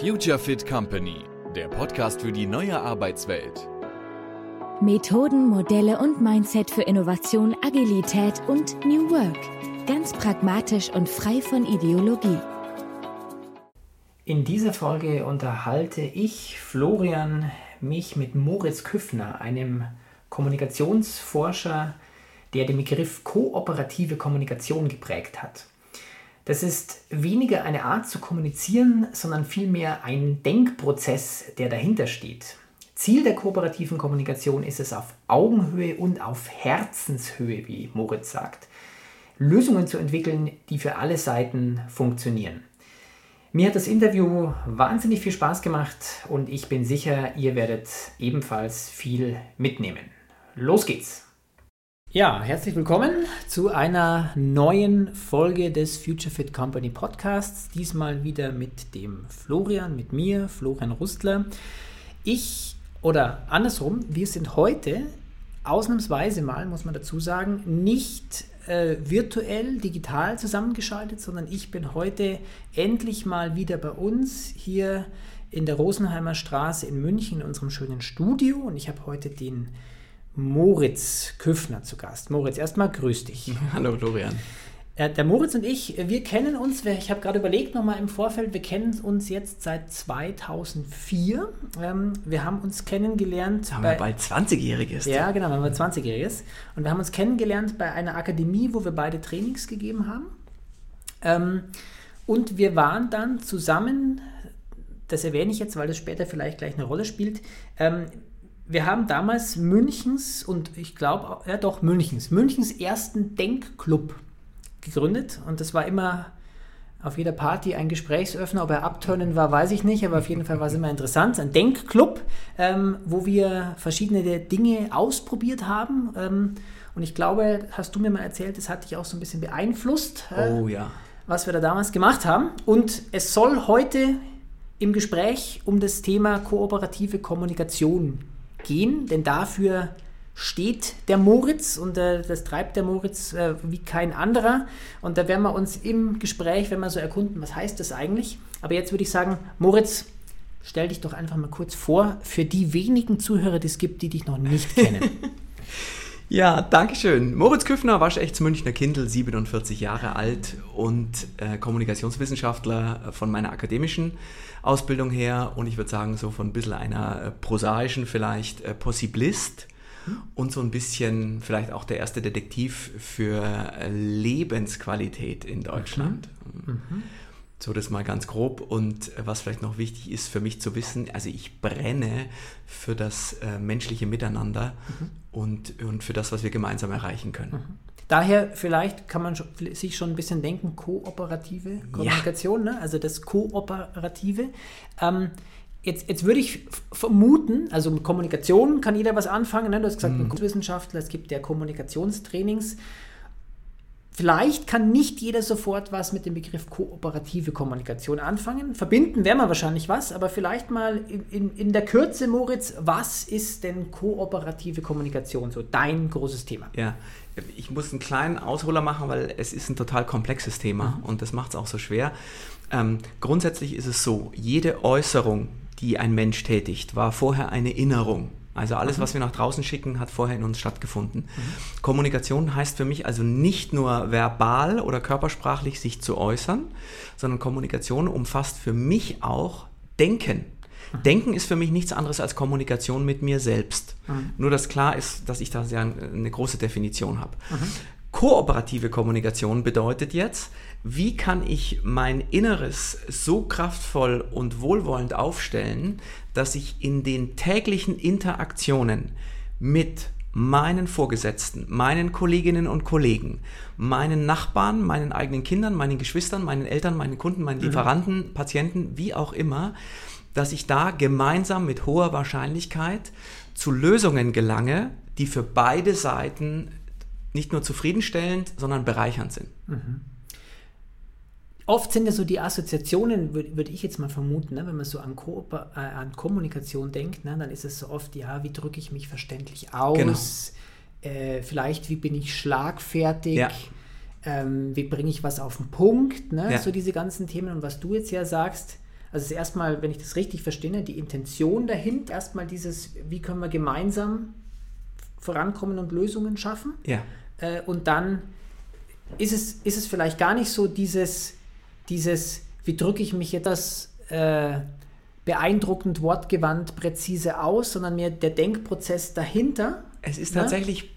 Future Fit Company, der Podcast für die neue Arbeitswelt. Methoden, Modelle und Mindset für Innovation, Agilität und New Work. Ganz pragmatisch und frei von Ideologie. In dieser Folge unterhalte ich, Florian, mich mit Moritz Küffner, einem Kommunikationsforscher, der den Begriff kooperative Kommunikation geprägt hat. Das ist weniger eine Art zu kommunizieren, sondern vielmehr ein Denkprozess, der dahinter steht. Ziel der kooperativen Kommunikation ist es, auf Augenhöhe und auf Herzenshöhe, wie Moritz sagt, Lösungen zu entwickeln, die für alle Seiten funktionieren. Mir hat das Interview wahnsinnig viel Spaß gemacht und ich bin sicher, ihr werdet ebenfalls viel mitnehmen. Los geht's! Ja, herzlich willkommen zu einer neuen Folge des Future Fit Company Podcasts. Diesmal wieder mit dem Florian, mit mir, Florian Rustler. Ich oder andersrum, wir sind heute ausnahmsweise mal, muss man dazu sagen, nicht äh, virtuell, digital zusammengeschaltet, sondern ich bin heute endlich mal wieder bei uns hier in der Rosenheimer Straße in München in unserem schönen Studio und ich habe heute den Moritz Küffner zu Gast. Moritz, erstmal grüß dich. Hallo Florian. Äh, der Moritz und ich, wir kennen uns, ich habe gerade überlegt nochmal im Vorfeld, wir kennen uns jetzt seit 2004. Ähm, wir haben uns kennengelernt. Haben bei, wir bald 20-Jähriges. Ja, genau, wir haben 20-Jähriges. Und wir haben uns kennengelernt bei einer Akademie, wo wir beide Trainings gegeben haben. Ähm, und wir waren dann zusammen, das erwähne ich jetzt, weil das später vielleicht gleich eine Rolle spielt, ähm, wir haben damals Münchens und ich glaube, ja doch, Münchens, Münchens ersten Denkclub gegründet und das war immer auf jeder Party ein Gesprächsöffner. Ob er abturnen war, weiß ich nicht, aber auf jeden Fall war es immer interessant. Ein Denkclub, ähm, wo wir verschiedene Dinge ausprobiert haben. Ähm, und ich glaube, hast du mir mal erzählt, das hat dich auch so ein bisschen beeinflusst, äh, oh, ja. was wir da damals gemacht haben. Und es soll heute im Gespräch um das Thema kooperative Kommunikation gehen, denn dafür steht der Moritz und äh, das treibt der Moritz äh, wie kein anderer. Und da werden wir uns im Gespräch, wenn wir so erkunden, was heißt das eigentlich. Aber jetzt würde ich sagen, Moritz, stell dich doch einfach mal kurz vor für die wenigen Zuhörer, die es gibt, die dich noch nicht kennen. Ja, danke schön. Moritz Küffner, waschechts Münchner Kindl, 47 Jahre alt und äh, Kommunikationswissenschaftler von meiner akademischen Ausbildung her und ich würde sagen so von ein bisschen einer äh, prosaischen vielleicht äh, Possibilist und so ein bisschen vielleicht auch der erste Detektiv für äh, Lebensqualität in Deutschland. Mhm. Mhm. So das mal ganz grob. Und was vielleicht noch wichtig ist für mich zu wissen, also ich brenne für das äh, menschliche Miteinander mhm. und, und für das, was wir gemeinsam erreichen können. Mhm. Daher vielleicht kann man sich schon ein bisschen denken, kooperative Kommunikation, ja. ne? also das Kooperative. Ähm, Jetzt, jetzt, würde ich vermuten, also mit Kommunikation kann jeder was anfangen. Ne? Du hast gesagt, mhm. Wissenschaftler, es gibt ja Kommunikationstrainings. Vielleicht kann nicht jeder sofort was mit dem Begriff kooperative Kommunikation anfangen. Verbinden wäre man wahrscheinlich was, aber vielleicht mal in, in, in, der Kürze, Moritz, was ist denn kooperative Kommunikation? So dein großes Thema. Ja, ich muss einen kleinen Ausholer machen, weil es ist ein total komplexes Thema mhm. und das macht es auch so schwer. Ähm, grundsätzlich ist es so, jede Äußerung, die ein Mensch tätigt, war vorher eine Innerung. Also alles, mhm. was wir nach draußen schicken, hat vorher in uns stattgefunden. Mhm. Kommunikation heißt für mich also nicht nur verbal oder körpersprachlich sich zu äußern, sondern Kommunikation umfasst für mich auch Denken. Denken ist für mich nichts anderes als Kommunikation mit mir selbst. Mhm. Nur, dass klar ist, dass ich da sehr eine große Definition habe. Kooperative Kommunikation bedeutet jetzt, wie kann ich mein Inneres so kraftvoll und wohlwollend aufstellen, dass ich in den täglichen Interaktionen mit meinen Vorgesetzten, meinen Kolleginnen und Kollegen, meinen Nachbarn, meinen eigenen Kindern, meinen Geschwistern, meinen Eltern, meinen Kunden, meinen mhm. Lieferanten, mhm. Patienten, wie auch immer, dass ich da gemeinsam mit hoher Wahrscheinlichkeit zu Lösungen gelange, die für beide Seiten nicht nur zufriedenstellend, sondern bereichernd sind. Mhm. Oft sind ja so die Assoziationen, würde würd ich jetzt mal vermuten, ne, wenn man so an, Kooper, äh, an Kommunikation denkt, ne, dann ist es so oft, ja, wie drücke ich mich verständlich aus? Genau. Äh, vielleicht, wie bin ich schlagfertig? Ja. Ähm, wie bringe ich was auf den Punkt? Ne? Ja. So diese ganzen Themen. Und was du jetzt ja sagst, Also ist erstmal, wenn ich das richtig verstehe, die Intention dahinter, erstmal dieses, wie können wir gemeinsam vorankommen und Lösungen schaffen. Ja. Äh, und dann ist es, ist es vielleicht gar nicht so dieses, dieses wie drücke ich mich etwas äh, beeindruckend, wortgewandt, präzise aus, sondern mehr der Denkprozess dahinter. Es ist tatsächlich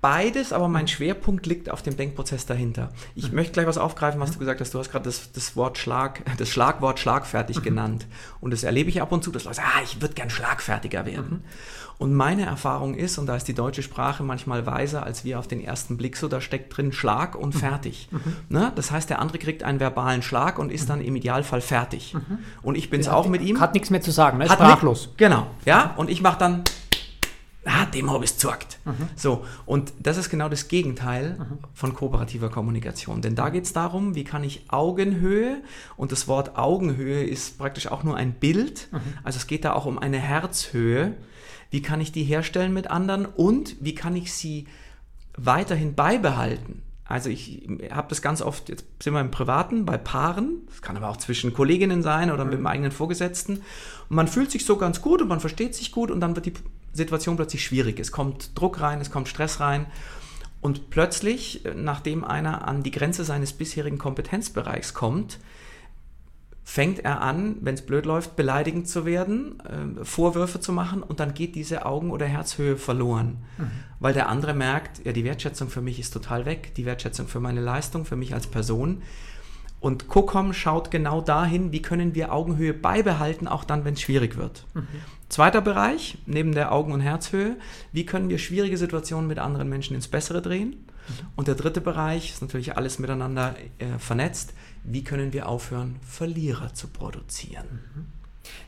beides, aber mein Schwerpunkt liegt auf dem Denkprozess dahinter. Ich mhm. möchte gleich was aufgreifen, was du gesagt hast. Du hast gerade das, das Wort Schlag, das Schlagwort schlagfertig mhm. genannt. Und das erlebe ich ab und zu, dass Leute sagen, ah, ich würde gern schlagfertiger werden. Mhm. Und meine Erfahrung ist, und da ist die deutsche Sprache manchmal weiser, als wir auf den ersten Blick so, da steckt drin Schlag und mhm. fertig. Mhm. Ne? Das heißt, der andere kriegt einen verbalen Schlag und ist mhm. dann im Idealfall fertig. Mhm. Und ich bin es auch mit ihm. Hat nichts mehr zu sagen, ne? Hat sprachlos. Genau, ja. Und ich mache dann ah, dem habe ich es gesagt. Mhm. So, und das ist genau das Gegenteil mhm. von kooperativer Kommunikation. Denn da geht es darum, wie kann ich Augenhöhe, und das Wort Augenhöhe ist praktisch auch nur ein Bild, mhm. also es geht da auch um eine Herzhöhe, wie kann ich die herstellen mit anderen und wie kann ich sie weiterhin beibehalten. Also ich habe das ganz oft, jetzt sind wir im Privaten, bei Paaren, das kann aber auch zwischen Kolleginnen sein oder mit dem eigenen Vorgesetzten. Und man fühlt sich so ganz gut und man versteht sich gut und dann wird die Situation plötzlich schwierig. Es kommt Druck rein, es kommt Stress rein. Und plötzlich, nachdem einer an die Grenze seines bisherigen Kompetenzbereichs kommt, fängt er an, wenn es blöd läuft, beleidigend zu werden, äh, Vorwürfe zu machen und dann geht diese Augen- oder Herzhöhe verloren. Mhm. Weil der andere merkt, ja, die Wertschätzung für mich ist total weg, die Wertschätzung für meine Leistung, für mich als Person. Und COCOM schaut genau dahin, wie können wir Augenhöhe beibehalten, auch dann, wenn es schwierig wird. Mhm. Zweiter Bereich, neben der Augen- und Herzhöhe, wie können wir schwierige Situationen mit anderen Menschen ins Bessere drehen? Mhm. Und der dritte Bereich ist natürlich alles miteinander äh, vernetzt wie können wir aufhören, Verlierer zu produzieren. Mhm.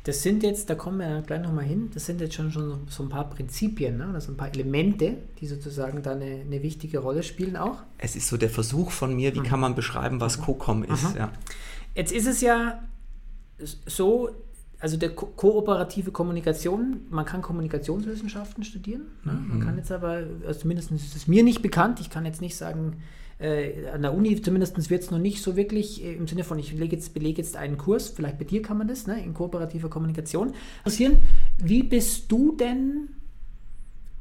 Das sind jetzt, da kommen wir gleich nochmal hin, das sind jetzt schon, schon so ein paar Prinzipien, ne? das sind ein paar Elemente, die sozusagen da eine, eine, wichtige Rolle spielen auch. Es ist so der Versuch von mir, wie mhm. kann man beschreiben, was mhm. COCOM ist. Mhm. Ja. Jetzt ist es ja so, also der ko kooperative Kommunikation, man kann Kommunikationswissenschaften studieren, ne? man mhm. kann jetzt aber, also zumindest ist es mir nicht bekannt, ich kann jetzt nicht sagen, äh, an der Uni zumindest wird es noch nicht so wirklich äh, im Sinne von, ich belege jetzt, belege jetzt einen Kurs, vielleicht bei dir kann man das, ne, in kooperativer Kommunikation. Interessieren, wie bist du denn,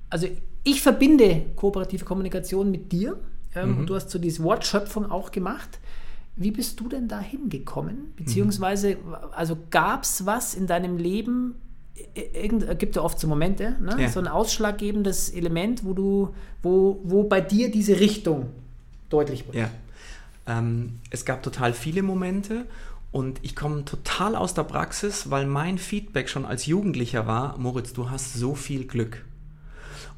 also ich verbinde kooperative Kommunikation mit dir ähm, mhm. und du hast so diese Wortschöpfung auch gemacht. Wie bist du denn da hingekommen? Beziehungsweise, also gab es was in deinem Leben, irgend, gibt ja oft so Momente, ne? ja. so ein ausschlaggebendes Element, wo du, wo, wo bei dir diese Richtung deutlich wird. Ja. Ähm, es gab total viele Momente und ich komme total aus der Praxis, weil mein Feedback schon als Jugendlicher war, Moritz, du hast so viel Glück.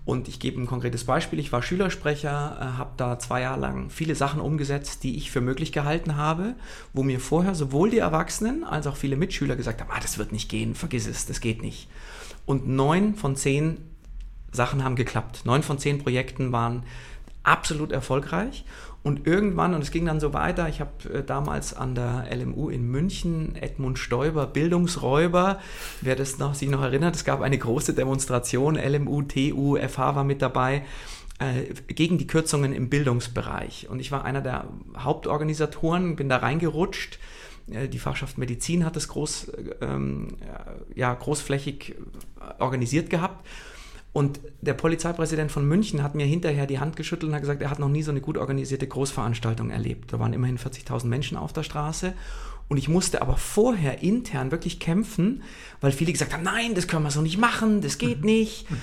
Und ich gebe ein konkretes Beispiel. Ich war Schülersprecher, äh, habe da zwei Jahre lang viele Sachen umgesetzt, die ich für möglich gehalten habe, wo mir vorher sowohl die Erwachsenen als auch viele Mitschüler gesagt haben, ah, das wird nicht gehen, vergiss es, das geht nicht. Und neun von zehn Sachen haben geklappt. Neun von zehn Projekten waren absolut erfolgreich. Und irgendwann, und es ging dann so weiter, ich habe äh, damals an der LMU in München Edmund Stoiber, Bildungsräuber, wer das noch, sich noch erinnert, es gab eine große Demonstration, LMU, TU, FH war mit dabei, äh, gegen die Kürzungen im Bildungsbereich. Und ich war einer der Hauptorganisatoren, bin da reingerutscht. Äh, die Fachschaft Medizin hat das groß, ähm, ja, großflächig organisiert gehabt. Und der Polizeipräsident von München hat mir hinterher die Hand geschüttelt und hat gesagt, er hat noch nie so eine gut organisierte Großveranstaltung erlebt. Da waren immerhin 40.000 Menschen auf der Straße. Und ich musste aber vorher intern wirklich kämpfen, weil viele gesagt haben, nein, das können wir so nicht machen, das geht mhm. nicht. Mhm.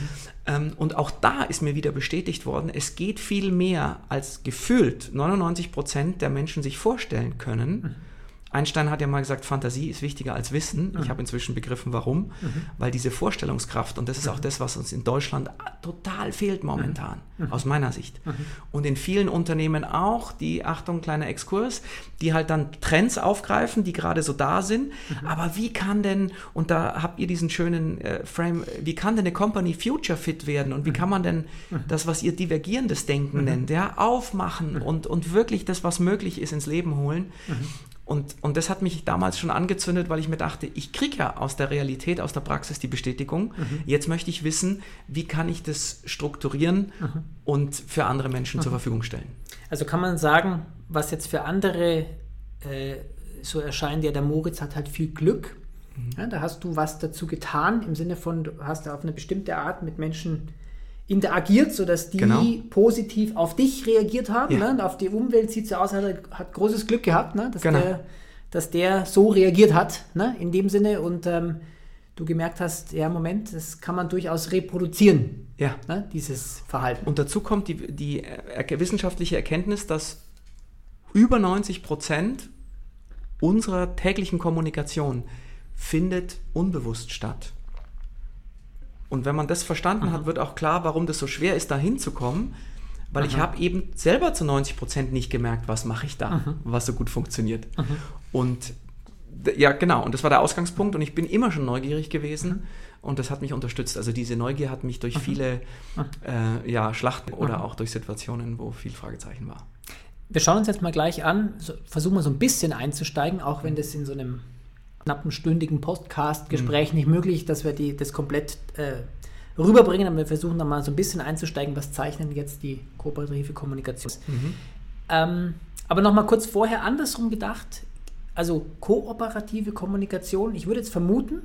Ähm, und auch da ist mir wieder bestätigt worden, es geht viel mehr, als gefühlt 99 Prozent der Menschen sich vorstellen können. Mhm Einstein hat ja mal gesagt, Fantasie ist wichtiger als Wissen. Ich mhm. habe inzwischen begriffen, warum. Mhm. Weil diese Vorstellungskraft, und das ist auch mhm. das, was uns in Deutschland total fehlt momentan, mhm. mhm. aus meiner Sicht. Mhm. Und in vielen Unternehmen auch, die, Achtung, kleiner Exkurs, die halt dann Trends aufgreifen, die gerade so da sind. Aber wie kann denn, und da habt ihr diesen schönen äh, Frame, wie kann denn eine Company future fit werden? Und wie kann man denn das, was ihr divergierendes Denken nennt, ja, aufmachen und, und wirklich das, was möglich ist, ins Leben holen? Und, und das hat mich damals schon angezündet, weil ich mir dachte, ich kriege ja aus der Realität, aus der Praxis die Bestätigung. Mhm. Jetzt möchte ich wissen, wie kann ich das strukturieren mhm. und für andere Menschen mhm. zur Verfügung stellen. Also kann man sagen, was jetzt für andere äh, so erscheint, ja, der Moritz hat halt viel Glück. Mhm. Ja, da hast du was dazu getan, im Sinne von, du hast auf eine bestimmte Art mit Menschen interagiert, sodass die genau. positiv auf dich reagiert haben. Ja. Ne? Und auf die Umwelt sieht es so aus, hat, hat großes Glück gehabt, ne? dass, genau. der, dass der so reagiert hat, ne? in dem Sinne. Und ähm, du gemerkt hast, ja, Moment, das kann man durchaus reproduzieren, ja. ne? dieses Verhalten. Und dazu kommt die, die wissenschaftliche Erkenntnis, dass über 90 Prozent unserer täglichen Kommunikation findet unbewusst statt. Und wenn man das verstanden Aha. hat, wird auch klar, warum das so schwer ist, da hinzukommen. Weil Aha. ich habe eben selber zu 90 Prozent nicht gemerkt, was mache ich da, Aha. was so gut funktioniert. Und ja, genau, und das war der Ausgangspunkt und ich bin immer schon neugierig gewesen und das hat mich unterstützt. Also diese Neugier hat mich durch viele äh, ja, Schlachten oder auch durch Situationen, wo viel Fragezeichen war. Wir schauen uns jetzt mal gleich an, versuchen wir so ein bisschen einzusteigen, auch wenn das in so einem knappen stündigen Podcast-Gespräch mhm. nicht möglich, dass wir die, das komplett äh, rüberbringen, aber wir versuchen da mal so ein bisschen einzusteigen, was zeichnen jetzt die kooperative Kommunikation. Mhm. Ähm, aber nochmal kurz vorher andersrum gedacht, also kooperative Kommunikation, ich würde jetzt vermuten,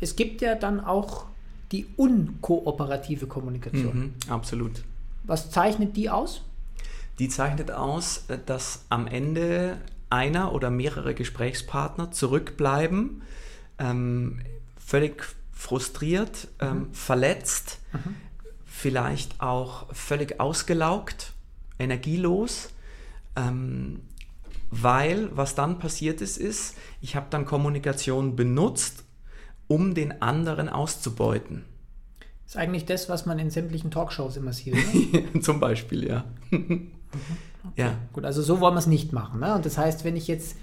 es gibt ja dann auch die unkooperative Kommunikation. Mhm, absolut. Was zeichnet die aus? Die zeichnet aus, äh, dass am Ende einer oder mehrere Gesprächspartner zurückbleiben, ähm, völlig frustriert, ähm, mhm. verletzt, mhm. vielleicht auch völlig ausgelaugt, energielos, ähm, weil was dann passiert ist, ist, ich habe dann Kommunikation benutzt, um den anderen auszubeuten. Das ist eigentlich das, was man in sämtlichen Talkshows immer sieht. Zum Beispiel, ja. Mhm. Okay, ja. Gut, also so wollen wir es nicht machen. Ne? Und das heißt, wenn ich jetzt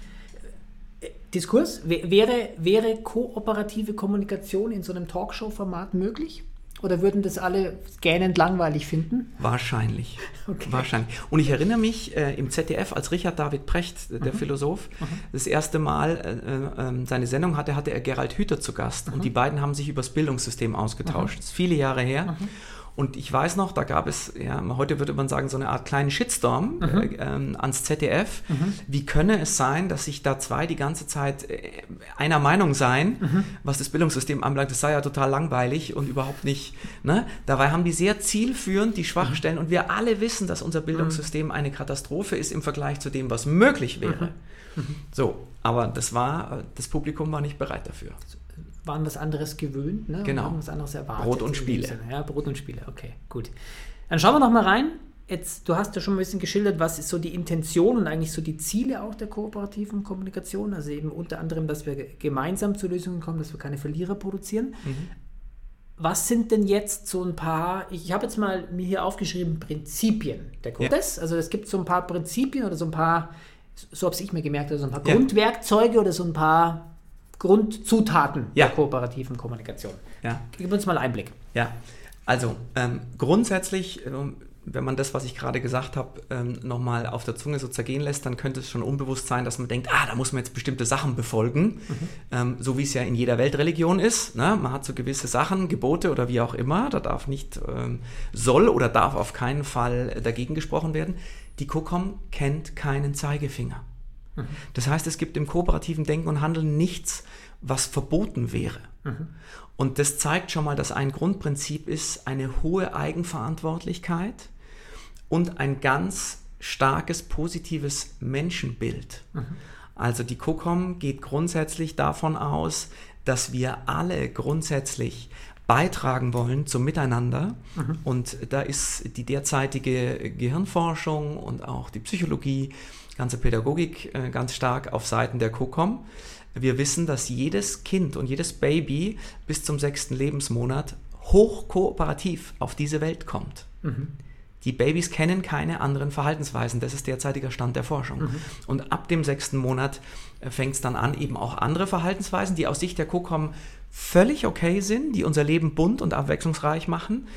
äh, Diskurs, wäre, wäre kooperative Kommunikation in so einem Talkshow-Format möglich? Oder würden das alle gähnend langweilig finden? Wahrscheinlich. Okay. Wahrscheinlich. Und ich erinnere mich äh, im ZDF, als Richard David Precht, der mhm. Philosoph, mhm. das erste Mal äh, äh, ähm, seine Sendung hatte, hatte er Gerald Hüther zu Gast. Mhm. Und die beiden haben sich über das Bildungssystem ausgetauscht. Mhm. Das ist viele Jahre her. Mhm. Und ich weiß noch, da gab es, ja, heute würde man sagen, so eine Art kleinen Shitstorm mhm. äh, ähm, ans ZDF. Mhm. Wie könne es sein, dass sich da zwei die ganze Zeit äh, einer Meinung seien, mhm. was das Bildungssystem anbelangt? Das sei ja total langweilig und überhaupt nicht. Ne? Dabei haben die sehr zielführend die Schwachstellen und wir alle wissen, dass unser Bildungssystem eine Katastrophe ist im Vergleich zu dem, was möglich wäre. Mhm. Mhm. So, aber das war, das Publikum war nicht bereit dafür waren was anderes gewöhnt, ne? Genau. haben was anderes erwartet. Brot und Spiele. Ja, Brot und Spiele, okay, gut. Dann schauen wir noch mal rein. Jetzt, du hast ja schon ein bisschen geschildert, was ist so die Intention und eigentlich so die Ziele auch der kooperativen Kommunikation. Also eben unter anderem, dass wir gemeinsam zu Lösungen kommen, dass wir keine Verlierer produzieren. Mhm. Was sind denn jetzt so ein paar, ich habe jetzt mal mir hier aufgeschrieben, Prinzipien der Kodex. Ja. Also es gibt so ein paar Prinzipien oder so ein paar, so habe ich mir gemerkt, also ein paar ja. Grundwerkzeuge oder so ein paar Grundzutaten ja. der kooperativen Kommunikation. Ja. Gib uns mal Einblick. Ja, also ähm, grundsätzlich, ähm, wenn man das, was ich gerade gesagt habe, ähm, nochmal auf der Zunge so zergehen lässt, dann könnte es schon unbewusst sein, dass man denkt, ah, da muss man jetzt bestimmte Sachen befolgen, mhm. ähm, so wie es ja in jeder Weltreligion ist. Ne? Man hat so gewisse Sachen, Gebote oder wie auch immer, da darf nicht, ähm, soll oder darf auf keinen Fall dagegen gesprochen werden. Die COCOM kennt keinen Zeigefinger. Das heißt, es gibt im kooperativen Denken und Handeln nichts, was verboten wäre. Mhm. Und das zeigt schon mal, dass ein Grundprinzip ist eine hohe Eigenverantwortlichkeit und ein ganz starkes positives Menschenbild. Mhm. Also die COCOM geht grundsätzlich davon aus, dass wir alle grundsätzlich beitragen wollen zum Miteinander. Mhm. Und da ist die derzeitige Gehirnforschung und auch die Psychologie ganze Pädagogik äh, ganz stark auf Seiten der COCOM. Wir wissen, dass jedes Kind und jedes Baby bis zum sechsten Lebensmonat hoch kooperativ auf diese Welt kommt. Mhm. Die Babys kennen keine anderen Verhaltensweisen. Das ist derzeitiger Stand der Forschung. Mhm. Und ab dem sechsten Monat äh, fängt es dann an, eben auch andere Verhaltensweisen, die aus Sicht der COCOM völlig okay sind, die unser Leben bunt und abwechslungsreich machen,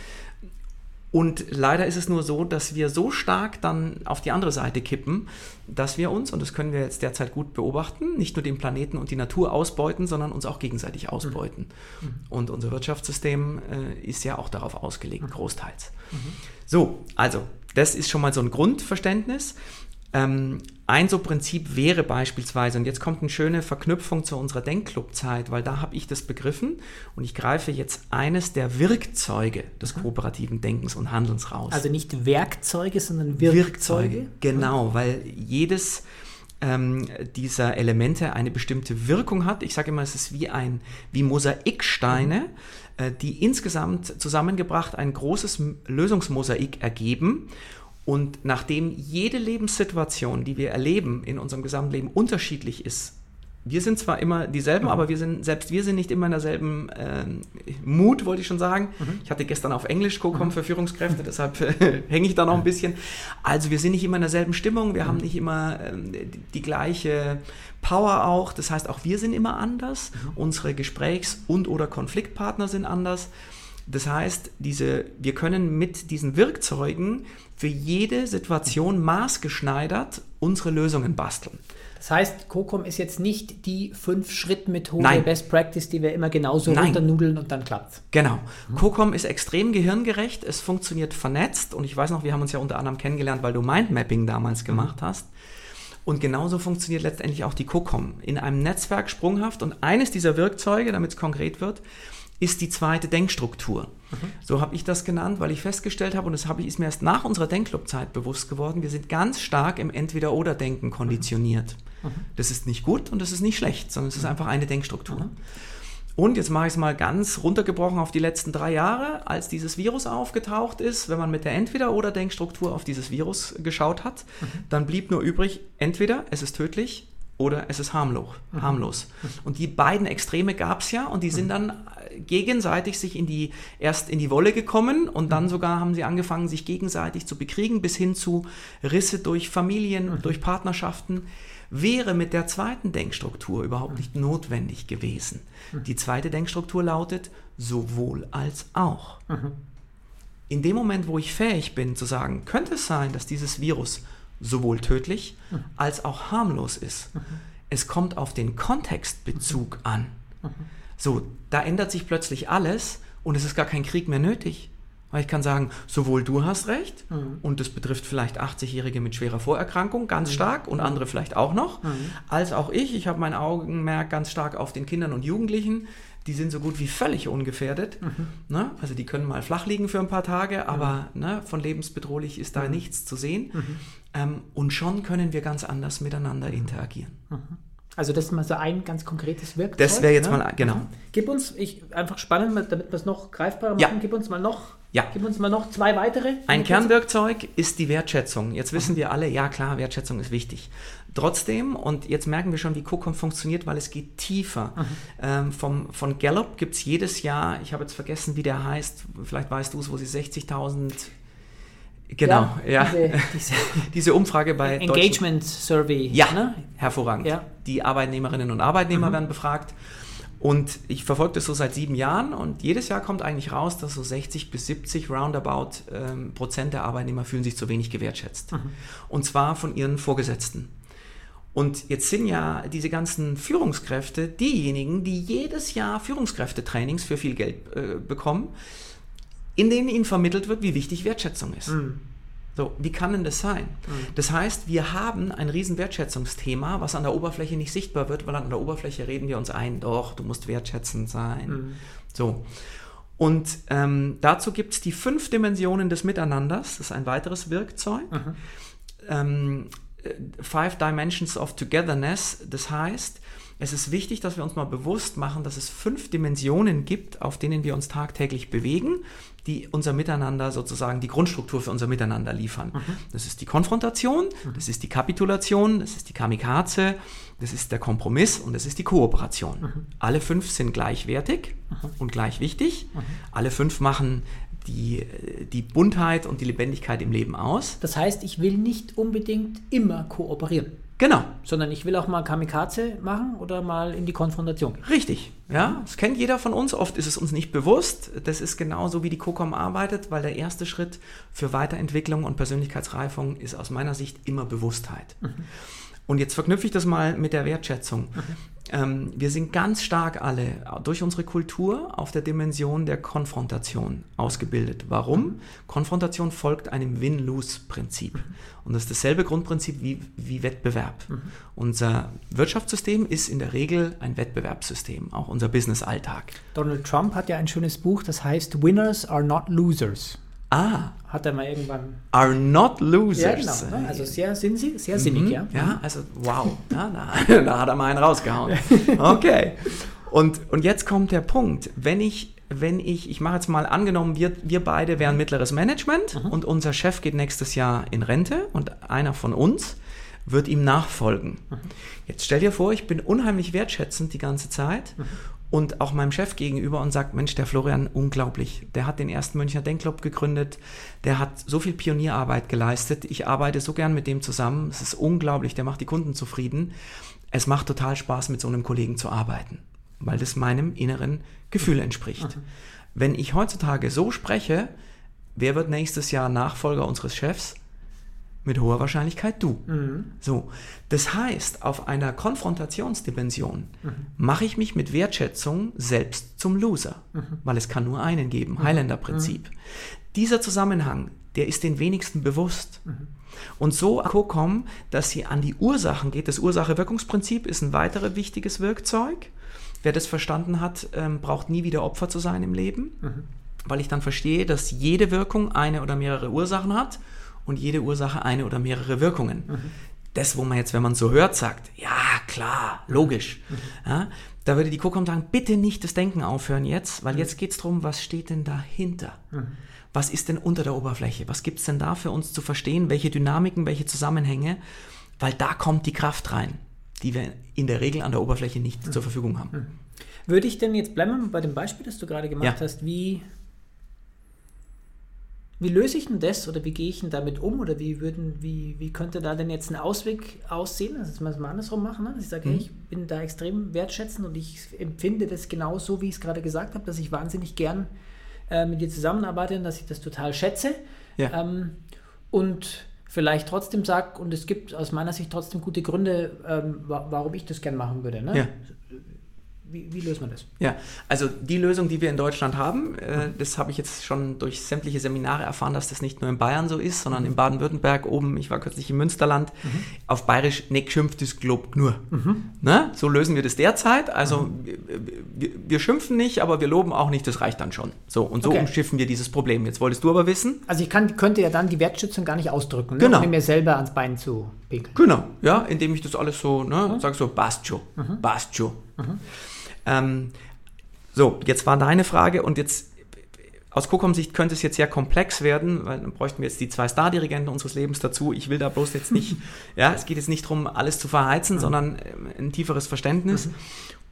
und leider ist es nur so, dass wir so stark dann auf die andere Seite kippen, dass wir uns, und das können wir jetzt derzeit gut beobachten, nicht nur den Planeten und die Natur ausbeuten, sondern uns auch gegenseitig ausbeuten. Mhm. Und unser Wirtschaftssystem äh, ist ja auch darauf ausgelegt, mhm. großteils. Mhm. So, also, das ist schon mal so ein Grundverständnis. Ähm, ein so Prinzip wäre beispielsweise, und jetzt kommt eine schöne Verknüpfung zu unserer Denkclub-Zeit, weil da habe ich das begriffen und ich greife jetzt eines der Werkzeuge des kooperativen Denkens und Handelns raus. Also nicht Werkzeuge, sondern Wirkzeuge. Wirkzeuge genau, weil jedes ähm, dieser Elemente eine bestimmte Wirkung hat. Ich sage immer, es ist wie ein wie Mosaiksteine, mhm. äh, die insgesamt zusammengebracht ein großes Lösungsmosaik ergeben. Und nachdem jede Lebenssituation, die wir erleben in unserem Gesamtleben unterschiedlich ist, wir sind zwar immer dieselben, mhm. aber wir sind, selbst wir sind nicht immer in derselben äh, Mut, wollte ich schon sagen. Mhm. Ich hatte gestern auf Englisch Co-Com mhm. für Führungskräfte, deshalb äh, hänge ich da noch ein bisschen. Also wir sind nicht immer in derselben Stimmung, wir haben mhm. nicht immer äh, die, die, gleiche Power auch. Das heißt, auch wir sind immer anders. Mhm. Unsere Gesprächs- und oder Konfliktpartner sind anders. Das heißt, diese, wir können mit diesen Werkzeugen für jede Situation maßgeschneidert unsere Lösungen basteln. Das heißt, COCOM ist jetzt nicht die Fünf-Schritt-Methode, Best Practice, die wir immer genauso Nein. runternudeln und dann klappt Genau. Mhm. COCOM ist extrem gehirngerecht, es funktioniert vernetzt und ich weiß noch, wir haben uns ja unter anderem kennengelernt, weil du Mindmapping damals mhm. gemacht hast. Und genauso funktioniert letztendlich auch die COCOM. In einem Netzwerk sprunghaft und eines dieser Werkzeuge, damit es konkret wird, ist die zweite Denkstruktur. Mhm. So habe ich das genannt, weil ich festgestellt habe, und das habe ich, ist mir erst nach unserer Denkclub-Zeit bewusst geworden, wir sind ganz stark im Entweder-Oder-Denken konditioniert. Mhm. Das ist nicht gut und das ist nicht schlecht, sondern es ist einfach eine Denkstruktur. Und jetzt mache ich es mal ganz runtergebrochen auf die letzten drei Jahre, als dieses Virus aufgetaucht ist. Wenn man mit der Entweder-Oder-Denkstruktur auf dieses Virus geschaut hat, mhm. dann blieb nur übrig, entweder es ist tödlich oder es ist harmlos. Mhm. harmlos. Und die beiden Extreme gab es ja und die sind mhm. dann gegenseitig sich in die, erst in die Wolle gekommen und dann mhm. sogar haben sie angefangen, sich gegenseitig zu bekriegen, bis hin zu Risse durch Familien, durch Partnerschaften. Wäre mit der zweiten Denkstruktur überhaupt nicht notwendig gewesen. Die zweite Denkstruktur lautet sowohl als auch. In dem Moment, wo ich fähig bin zu sagen, könnte es sein, dass dieses Virus sowohl tödlich mhm. als auch harmlos ist. Mhm. Es kommt auf den Kontextbezug an. Mhm. So, da ändert sich plötzlich alles und es ist gar kein Krieg mehr nötig. Weil ich kann sagen, sowohl du hast recht mhm. und das betrifft vielleicht 80-Jährige mit schwerer Vorerkrankung ganz mhm. stark und andere vielleicht auch noch, mhm. als auch ich. Ich habe mein Augenmerk ganz stark auf den Kindern und Jugendlichen, die sind so gut wie völlig ungefährdet. Ne? Also die können mal flach liegen für ein paar Tage, aber ne, von lebensbedrohlich ist da nichts zu sehen. Ähm, und schon können wir ganz anders miteinander interagieren. Mhm. Also das ist mal so ein ganz konkretes Werkzeug. Das wäre jetzt ne? mal, genau. Mhm. Gib uns, ich, einfach spannend, damit wir es noch greifbarer machen, ja. gib uns mal noch ja. Gib uns mal noch zwei weitere. Ein Kernwerkzeug ist die Wertschätzung. Jetzt wissen wir alle, ja klar, Wertschätzung ist wichtig. Trotzdem, und jetzt merken wir schon, wie COCOM funktioniert, weil es geht tiefer. Mhm. Ähm, vom, von Gallup gibt es jedes Jahr, ich habe jetzt vergessen, wie der heißt, vielleicht weißt du es, wo sie 60.000 Genau, ja. ja. Diese, diese, Umfrage bei Engagement Survey. Ja, ne? hervorragend. Ja. Die Arbeitnehmerinnen und Arbeitnehmer mhm. werden befragt. Und ich verfolge das so seit sieben Jahren und jedes Jahr kommt eigentlich raus, dass so 60 bis 70 roundabout ähm, Prozent der Arbeitnehmer fühlen sich zu wenig gewertschätzt. Mhm. Und zwar von ihren Vorgesetzten. Und jetzt sind ja diese ganzen Führungskräfte diejenigen, die jedes Jahr Führungskräftetrainings für viel Geld äh, bekommen, in denen ihnen vermittelt wird, wie wichtig Wertschätzung ist. Mhm. So, wie kann denn das sein? Mhm. Das heißt, wir haben ein riesen Wertschätzungsthema, was an der Oberfläche nicht sichtbar wird, weil an der Oberfläche reden wir uns ein, doch, du musst wertschätzend sein. Mhm. So. Und ähm, dazu gibt es die fünf Dimensionen des Miteinanders, das ist ein weiteres Werkzeug. Mhm. Ähm, Five Dimensions of Togetherness. Das heißt, es ist wichtig, dass wir uns mal bewusst machen, dass es fünf Dimensionen gibt, auf denen wir uns tagtäglich bewegen, die unser Miteinander sozusagen die Grundstruktur für unser Miteinander liefern. Mhm. Das ist die Konfrontation, mhm. das ist die Kapitulation, das ist die Kamikaze, das ist der Kompromiss und das ist die Kooperation. Mhm. Alle fünf sind gleichwertig mhm. und gleich wichtig. Mhm. Alle fünf machen die, die Buntheit und die Lebendigkeit im Leben aus. Das heißt, ich will nicht unbedingt immer kooperieren. Genau. Sondern ich will auch mal Kamikaze machen oder mal in die Konfrontation. Richtig, ja. Das kennt jeder von uns. Oft ist es uns nicht bewusst. Das ist genauso, wie die COCOM arbeitet, weil der erste Schritt für Weiterentwicklung und Persönlichkeitsreifung ist aus meiner Sicht immer Bewusstheit. Mhm. Und jetzt verknüpfe ich das mal mit der Wertschätzung. Mhm. Ähm, wir sind ganz stark alle durch unsere Kultur auf der Dimension der Konfrontation ausgebildet. Warum? Konfrontation folgt einem Win-Lose-Prinzip. Und das ist dasselbe Grundprinzip wie, wie Wettbewerb. Mhm. Unser Wirtschaftssystem ist in der Regel ein Wettbewerbssystem, auch unser Business-Alltag. Donald Trump hat ja ein schönes Buch, das heißt Winners are not losers. Ah. Hat er mal irgendwann. Are not losers. Ja, genau. Ne? Also sehr, sinnig, sehr sinnig, mhm. ja. Ja, also wow. Ja, da, da, hat er mal einen rausgehauen. Okay. Und, und jetzt kommt der Punkt. Wenn ich, wenn ich, ich mache jetzt mal angenommen, wir, wir beide wären mittleres Management mhm. und unser Chef geht nächstes Jahr in Rente und einer von uns wird ihm nachfolgen. Mhm. Jetzt stell dir vor, ich bin unheimlich wertschätzend die ganze Zeit mhm und auch meinem Chef gegenüber und sagt, Mensch, der Florian, unglaublich. Der hat den ersten Münchner Denkclub gegründet, der hat so viel Pionierarbeit geleistet. Ich arbeite so gern mit dem zusammen. Es ist unglaublich, der macht die Kunden zufrieden. Es macht total Spaß, mit so einem Kollegen zu arbeiten, weil das meinem inneren Gefühl entspricht. Mhm. Wenn ich heutzutage so spreche, wer wird nächstes Jahr Nachfolger unseres Chefs? Mit hoher Wahrscheinlichkeit du. Mhm. So, das heißt, auf einer Konfrontationsdimension mhm. mache ich mich mit Wertschätzung selbst zum Loser, mhm. weil es kann nur einen geben, mhm. Highlander-Prinzip. Mhm. Dieser Zusammenhang, der ist den wenigsten bewusst. Mhm. Und so kommen, dass sie an die Ursachen geht. Das Ursache-Wirkungsprinzip ist ein weiteres wichtiges Werkzeug. Wer das verstanden hat, ähm, braucht nie wieder Opfer zu sein im Leben, weil ich dann verstehe, dass jede Wirkung eine oder mehrere Ursachen hat und jede Ursache eine oder mehrere Wirkungen. Mhm. Das, wo man jetzt, wenn man so hört, sagt, ja, klar, logisch. Mhm. Ja, da würde die Kokom sagen, bitte nicht das Denken aufhören jetzt, weil mhm. jetzt geht es darum, was steht denn dahinter? Mhm. Was ist denn unter der Oberfläche? Was gibt es denn da für uns zu verstehen? Welche Dynamiken, welche Zusammenhänge? Weil da kommt die Kraft rein, die wir in der Regel an der Oberfläche nicht mhm. zur Verfügung haben. Mhm. Würde ich denn jetzt bleiben wir bei dem Beispiel, das du gerade gemacht ja. hast, wie wie löse ich denn das oder wie gehe ich denn damit um oder wie, würden, wie, wie könnte da denn jetzt ein Ausweg aussehen? Also, dass wir es mal andersrum machen. Ne? Ich sage, mhm. hey, ich bin da extrem wertschätzend und ich empfinde das genau so, wie ich es gerade gesagt habe, dass ich wahnsinnig gern äh, mit dir zusammenarbeite und dass ich das total schätze. Ja. Ähm, und vielleicht trotzdem sage, und es gibt aus meiner Sicht trotzdem gute Gründe, ähm, warum ich das gern machen würde. Ne? Ja. Wie, wie, löst man das? Ja, also die Lösung, die wir in Deutschland haben, äh, das habe ich jetzt schon durch sämtliche Seminare erfahren, dass das nicht nur in Bayern so ist, sondern in Baden-Württemberg oben, ich war kürzlich im Münsterland, mhm. auf Bayerisch, ne geschimpft ist Glob nur. Mhm. Ne? So lösen wir das derzeit. Also mhm. wir, wir, schimpfen nicht, aber wir loben auch nicht, das reicht dann schon. So, und so okay. umschiffen wir dieses Problem. Jetzt wolltest du aber wissen. Also ich kann, könnte ja dann die Wertschätzung gar nicht ausdrücken, ne? genau. um mir selber ans Bein zu pinkeln. Genau, ja, indem ich das alles so, ne, mhm. sag so, Bastjo, mhm. Ähm, so, jetzt war deine Frage und jetzt aus Kokom-Sicht könnte es jetzt sehr komplex werden, weil dann bräuchten wir jetzt die zwei Star-Dirigenten unseres Lebens dazu. Ich will da bloß jetzt nicht, ja, es geht jetzt nicht darum, alles zu verheizen, mhm. sondern ähm, ein tieferes Verständnis. Mhm.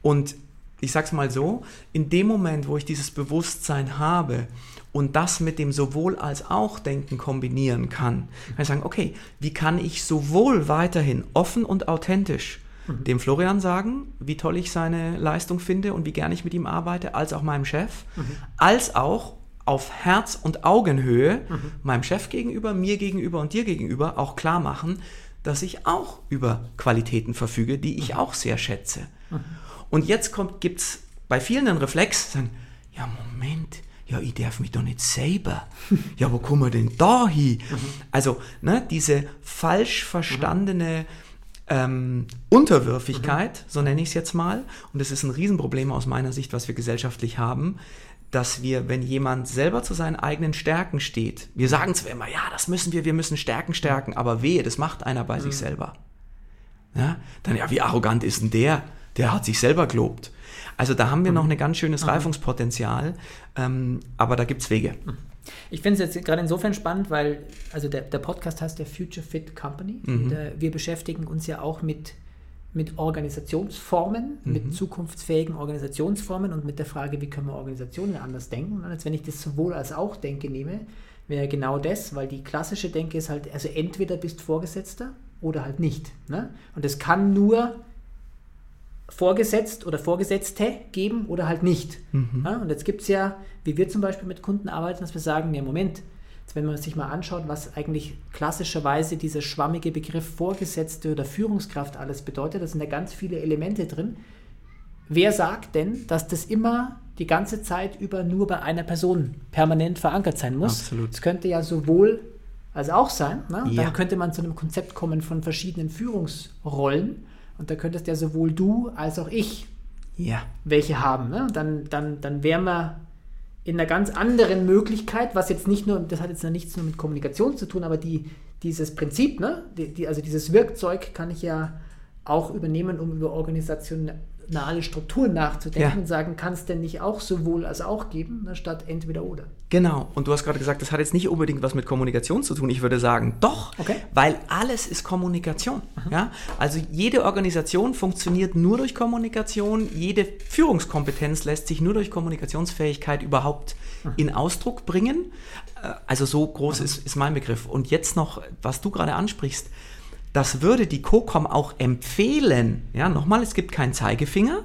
Und ich sag's mal so, in dem Moment, wo ich dieses Bewusstsein habe und das mit dem sowohl als auch Denken kombinieren kann, kann ich sagen, okay, wie kann ich sowohl weiterhin offen und authentisch mhm. dem Florian sagen, wie toll ich seine Leistung finde und wie gern ich mit ihm arbeite, als auch meinem Chef, mhm. als auch auf Herz- und Augenhöhe mhm. meinem Chef gegenüber, mir gegenüber und dir gegenüber auch klar machen, dass ich auch über Qualitäten verfüge, die ich mhm. auch sehr schätze. Mhm. Und jetzt gibt es bei vielen einen Reflex, sagen, ja Moment, ja, ich darf mich doch nicht selber. Ja, wo kommen wir denn da hin? Mhm. Also, ne, diese falsch verstandene ähm, Unterwürfigkeit, mhm. so nenne ich es jetzt mal, und das ist ein Riesenproblem aus meiner Sicht, was wir gesellschaftlich haben, dass wir, wenn jemand selber zu seinen eigenen Stärken steht, wir sagen zwar immer, ja, das müssen wir, wir müssen Stärken stärken, aber wehe, das macht einer bei mhm. sich selber. Ja, dann, ja, wie arrogant ist denn der? Der hat sich selber gelobt. Also da haben wir mhm. noch ein ganz schönes mhm. Reifungspotenzial, ähm, aber da gibt es Wege. Ich finde es jetzt gerade insofern spannend, weil also der, der Podcast heißt der Future Fit Company. Mhm. Und, äh, wir beschäftigen uns ja auch mit, mit Organisationsformen, mhm. mit zukunftsfähigen Organisationsformen und mit der Frage, wie können wir Organisationen anders denken. Und als wenn ich das sowohl als auch denke nehme, wäre genau das, weil die klassische Denke ist halt, also entweder bist Vorgesetzter oder halt nicht. Ne? Und das kann nur vorgesetzt oder Vorgesetzte geben oder halt nicht. Mhm. Ja, und jetzt gibt es ja, wie wir zum Beispiel mit Kunden arbeiten, dass wir sagen, ja Moment, jetzt wenn man sich mal anschaut, was eigentlich klassischerweise dieser schwammige Begriff Vorgesetzte oder Führungskraft alles bedeutet, da sind ja ganz viele Elemente drin, wer sagt denn, dass das immer die ganze Zeit über nur bei einer Person permanent verankert sein muss? Absolut. Es könnte ja sowohl als auch sein. Ne? Ja. Dann könnte man zu einem Konzept kommen von verschiedenen Führungsrollen. Und da könntest ja sowohl du als auch ich Ja. welche haben. Ne? Dann, dann, dann wären wir in einer ganz anderen Möglichkeit, was jetzt nicht nur, das hat jetzt nichts nur mit Kommunikation zu tun, aber die, dieses Prinzip, ne? die, die, also dieses Werkzeug kann ich ja auch übernehmen, um über organisationale Strukturen nachzudenken Ja. und sagen, kann es denn nicht auch sowohl als auch geben, ne? statt entweder oder. Genau. Und du hast gerade gesagt, das hat jetzt nicht unbedingt was mit Kommunikation zu tun. Ich würde sagen, doch, Okay. weil alles ist Kommunikation. Ja? Also jede Organisation funktioniert nur durch Kommunikation. Jede Führungskompetenz lässt sich nur durch Kommunikationsfähigkeit überhaupt in Ausdruck bringen. Äh, Also so groß ist, ist mein Begriff. Und jetzt noch, was du gerade ansprichst, das würde die COCOM auch empfehlen. Ja, nochmal, es gibt keinen Zeigefinger.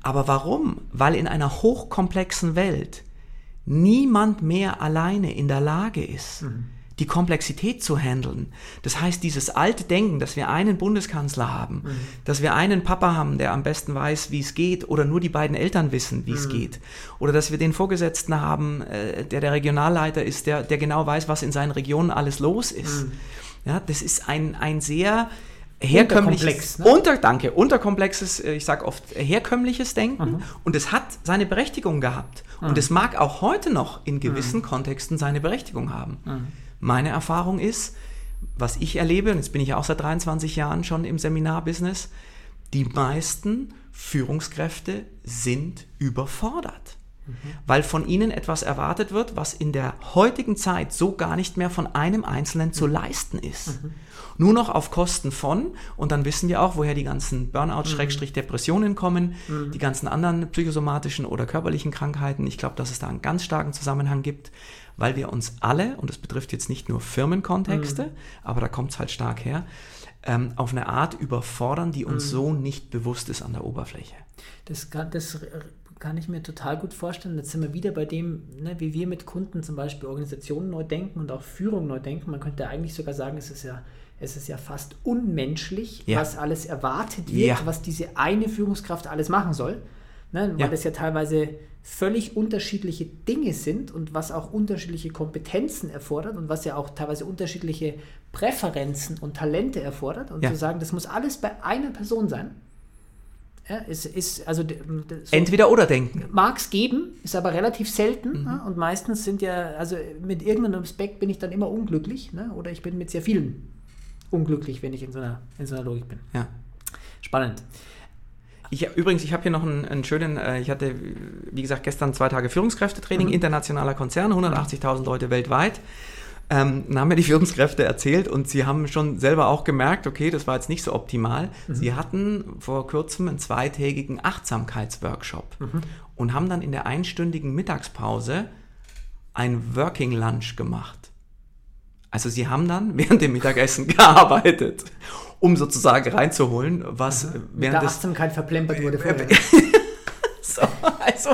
Aber warum? Weil in einer hochkomplexen Welt niemand mehr alleine in der Lage ist, die Komplexität zu handeln. Das heißt, dieses alte Denken, dass wir einen Bundeskanzler haben, dass wir einen Papa haben, der am besten weiß, wie es geht, oder nur die beiden Eltern wissen, wie es geht, oder dass wir den Vorgesetzten haben, äh, der der Regionalleiter ist, der, der genau weiß, was in seinen Regionen alles los ist. Ja, das ist ein, ein sehr herkömmliches, Unterkomplex, ne? unter, danke, unterkomplexes, äh, ich sage oft herkömmliches Denken Mhm. und es hat seine Berechtigung gehabt und es mag auch heute noch in gewissen Mhm. Kontexten seine Berechtigung haben. Meine Erfahrung ist, was ich erlebe, und jetzt bin ich ja auch seit 23 Jahren schon im Seminarbusiness, die meisten Führungskräfte sind überfordert. Weil von ihnen etwas erwartet wird, was in der heutigen Zeit so gar nicht mehr von einem Einzelnen zu leisten ist. Nur noch auf Kosten von, und dann wissen wir auch, woher die ganzen Burnout-Depressionen kommen, die ganzen anderen psychosomatischen oder körperlichen Krankheiten. Ich glaube, dass es da einen ganz starken Zusammenhang gibt, weil wir uns alle, und das betrifft jetzt nicht nur Firmenkontexte, aber da kommt es halt stark her, ähm, auf eine Art überfordern, die uns so nicht bewusst ist an der Oberfläche. Das kann, das kann ich mir total gut vorstellen. Jetzt sind wir wieder bei dem, ne, wie wir mit Kunden zum Beispiel Organisationen neu denken und auch Führung neu denken. Man könnte eigentlich sogar sagen, es ist ja, es ist ja fast unmenschlich, Ja. was alles erwartet wird, Ja. was diese eine Führungskraft alles machen soll. Ne, weil Ja. das ja teilweise völlig unterschiedliche Dinge sind und was auch unterschiedliche Kompetenzen erfordert und was ja auch teilweise unterschiedliche Präferenzen und Talente erfordert. Und Ja. zu sagen, das muss alles bei einer Person sein. Ja, es ist, also so Entweder oder denken. mag es geben, ist aber relativ selten. Mhm. Ne? Und meistens sind ja, also mit irgendeinem Aspekt bin ich dann immer unglücklich. Ne? Oder ich bin mit sehr vielen unglücklich, wenn ich in so einer, in so einer Logik bin. Ja. Spannend. Ich, übrigens, ich habe hier noch einen, einen schönen, äh, ich hatte, wie gesagt, gestern zwei Tage Führungskräftetraining, internationaler Konzern, 180.000 Leute weltweit. Ähm, haben mir die Führungskräfte erzählt und sie haben schon selber auch gemerkt, okay, das war jetzt nicht so optimal. Sie hatten vor kurzem einen zweitägigen Achtsamkeitsworkshop und haben dann in der einstündigen Mittagspause ein Working Lunch gemacht. Also sie haben dann während dem Mittagessen gearbeitet, um sozusagen reinzuholen, was Mit während der des Achtsamkeit verplempert wurde vorher. so, also,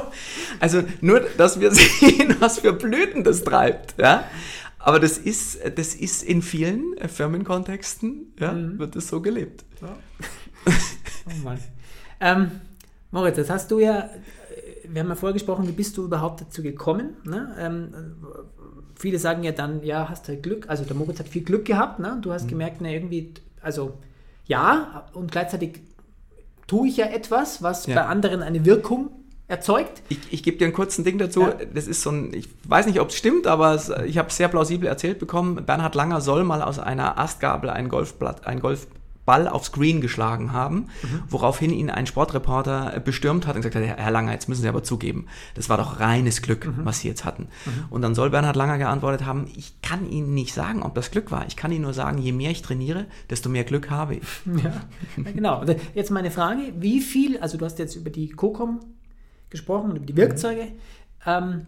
also nur, dass wir sehen, was für Blüten das treibt. Ja? Aber das ist, das ist in vielen äh, Firmenkontexten, ja, wird das so gelebt. Oh Mann. Ähm, Moritz, das hast du ja, äh, wir haben ja vorher gesprochen, wie bist du überhaupt dazu gekommen? Ne? Ähm, äh, viele sagen ja dann, ja, hast du Glück, also der Moritz hat viel Glück gehabt, ne? du hast Mhm. gemerkt, ne, irgendwie, also ja, und gleichzeitig tue ich ja etwas, was Ja. bei anderen eine Wirkung erzeugt. Ich, ich gebe dir einen kurzen Ding dazu. Ja. Das ist so ein, ich weiß nicht, ob es stimmt, aber es, ich habe es sehr plausibel erzählt bekommen. Bernhard Langer soll mal aus einer Astgabel ein Golfblatt, ein Golfball aufs Green geschlagen haben, woraufhin ihn ein Sportreporter äh, bestürmt hat und gesagt hat, Herr Langer, jetzt müssen Sie aber zugeben, das war doch reines Glück, was Sie jetzt hatten. Und dann soll Bernhard Langer geantwortet haben, ich kann Ihnen nicht sagen, ob das Glück war. Ich kann Ihnen nur sagen, je mehr ich trainiere, desto mehr Glück habe ich. Ja, genau. Jetzt meine Frage, wie viel, also du hast jetzt über die COCOM gesprochen und über die Werkzeuge. Ähm,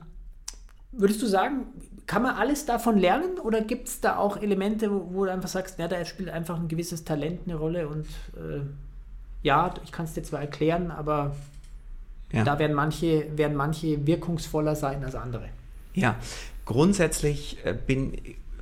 würdest du sagen, kann man alles davon lernen oder gibt es da auch Elemente, wo, wo du einfach sagst, ja, da spielt einfach ein gewisses Talent eine Rolle und äh, ja, ich kann es dir zwar erklären, aber Ja. da werden manche, werden manche wirkungsvoller sein als andere. Ja, grundsätzlich äh, bin,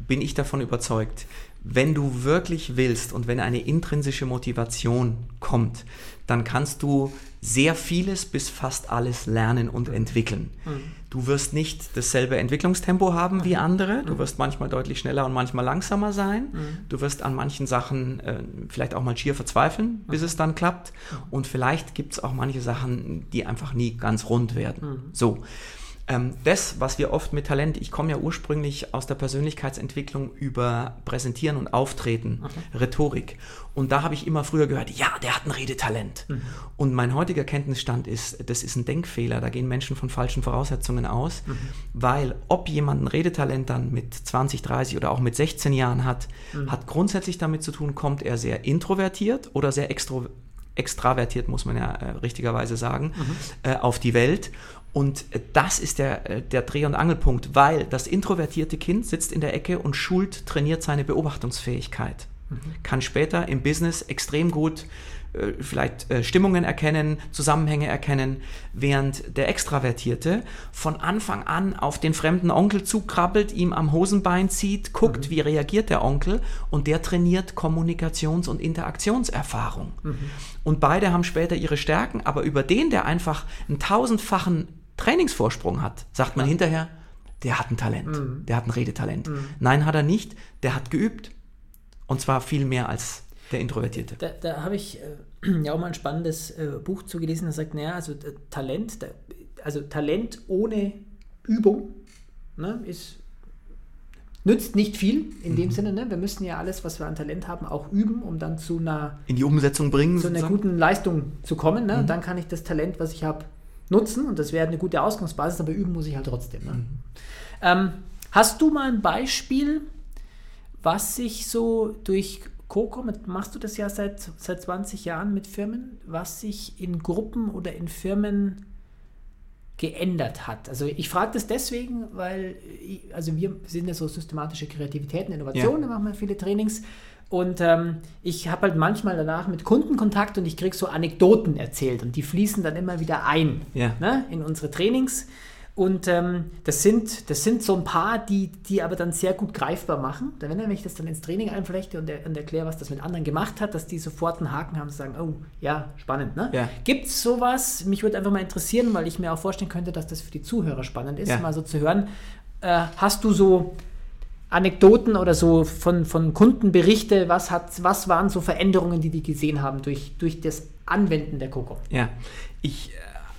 bin ich davon überzeugt, wenn du wirklich willst und wenn eine intrinsische Motivation kommt, dann kannst du sehr vieles bis fast alles lernen und entwickeln. Mhm. Du wirst nicht dasselbe Entwicklungstempo haben wie andere. Du wirst manchmal deutlich schneller und manchmal langsamer sein. Du wirst an manchen Sachen äh, vielleicht auch mal schier verzweifeln, bis es dann klappt. Und vielleicht gibt es auch manche Sachen, die einfach nie ganz rund werden. So. Ähm, das, was wir oft mit Talent, ich komme ja ursprünglich aus der Persönlichkeitsentwicklung über Präsentieren und Auftreten, okay. Rhetorik. Und da habe ich immer früher gehört, ja, der hat ein Redetalent. Mhm. Und mein heutiger Kenntnisstand ist, das ist ein Denkfehler. Da gehen Menschen von falschen Voraussetzungen aus, mhm. weil ob jemand ein Redetalent dann mit 20, 30 oder auch mit 16 Jahren hat, mhm. hat grundsätzlich damit zu tun, kommt er sehr introvertiert oder sehr extrovertiert extravertiert, muss man ja äh, richtigerweise sagen, mhm. äh, auf die Welt. Und das ist der, äh, der Dreh- und Angelpunkt, weil das introvertierte Kind sitzt in der Ecke und schult, trainiert seine Beobachtungsfähigkeit. Mhm. Kann später im Business extrem gut äh, vielleicht äh, Stimmungen erkennen, Zusammenhänge erkennen, während der Extravertierte von Anfang an auf den fremden Onkel zukrabbelt, ihm am Hosenbein zieht, guckt, mhm. wie reagiert der Onkel und der trainiert Kommunikations- und Interaktionserfahrung. Mhm. Und beide haben später ihre Stärken, aber über den, der einfach einen tausendfachen Trainingsvorsprung hat, sagt man ja. hinterher, der hat ein Talent, mhm. der hat ein Redetalent. Mhm. Nein, hat er nicht, der hat geübt. Und zwar viel mehr als der Introvertierte. Da, da habe ich äh, ja auch mal ein spannendes äh, Buch zugelesen, das sagt, naja, also äh, Talent, da, also Talent ohne Übung ne, ist, nützt nicht viel in mhm. dem Sinne. Ne? Wir müssen ja alles, was wir an Talent haben, auch üben, um dann zu einer in die Umsetzung bringen, zu einer sozusagen? guten Leistung zu kommen. Ne? Mhm. Dann kann ich das Talent, was ich habe, nutzen und das wäre eine gute Ausgangsbasis, aber üben muss ich halt trotzdem. Ne? Mhm. Ähm, hast du mal ein Beispiel, was sich so durch Coco, machst du das ja seit, seit 20 Jahren mit Firmen, was sich in Gruppen oder in Firmen geändert hat. Also ich frage das deswegen, weil ich, also wir sind ja so systematische Kreativität und Innovation, ja. da machen wir viele Trainings und ähm, ich habe halt manchmal danach mit Kunden Kontakt und ich kriege so Anekdoten erzählt und die fließen dann immer wieder ein ja. ne, in unsere Trainings. Und ähm, das, sind, das sind so ein paar, die, die aber dann sehr gut greifbar machen. wenn ich das dann ins Training einflechte und, er, und erkläre, was das mit anderen gemacht hat, dass die sofort einen Haken haben und sagen, oh, ja, spannend. Ne? Ja. Gibt es sowas? Mich würde einfach mal interessieren, weil ich mir auch vorstellen könnte, dass das für die Zuhörer spannend ist, ja. mal so zu hören. Äh, hast du so Anekdoten oder so von, von Kundenberichte, was, hat, was waren so Veränderungen, die die gesehen haben durch, durch das Anwenden der Coco? Ja, ich,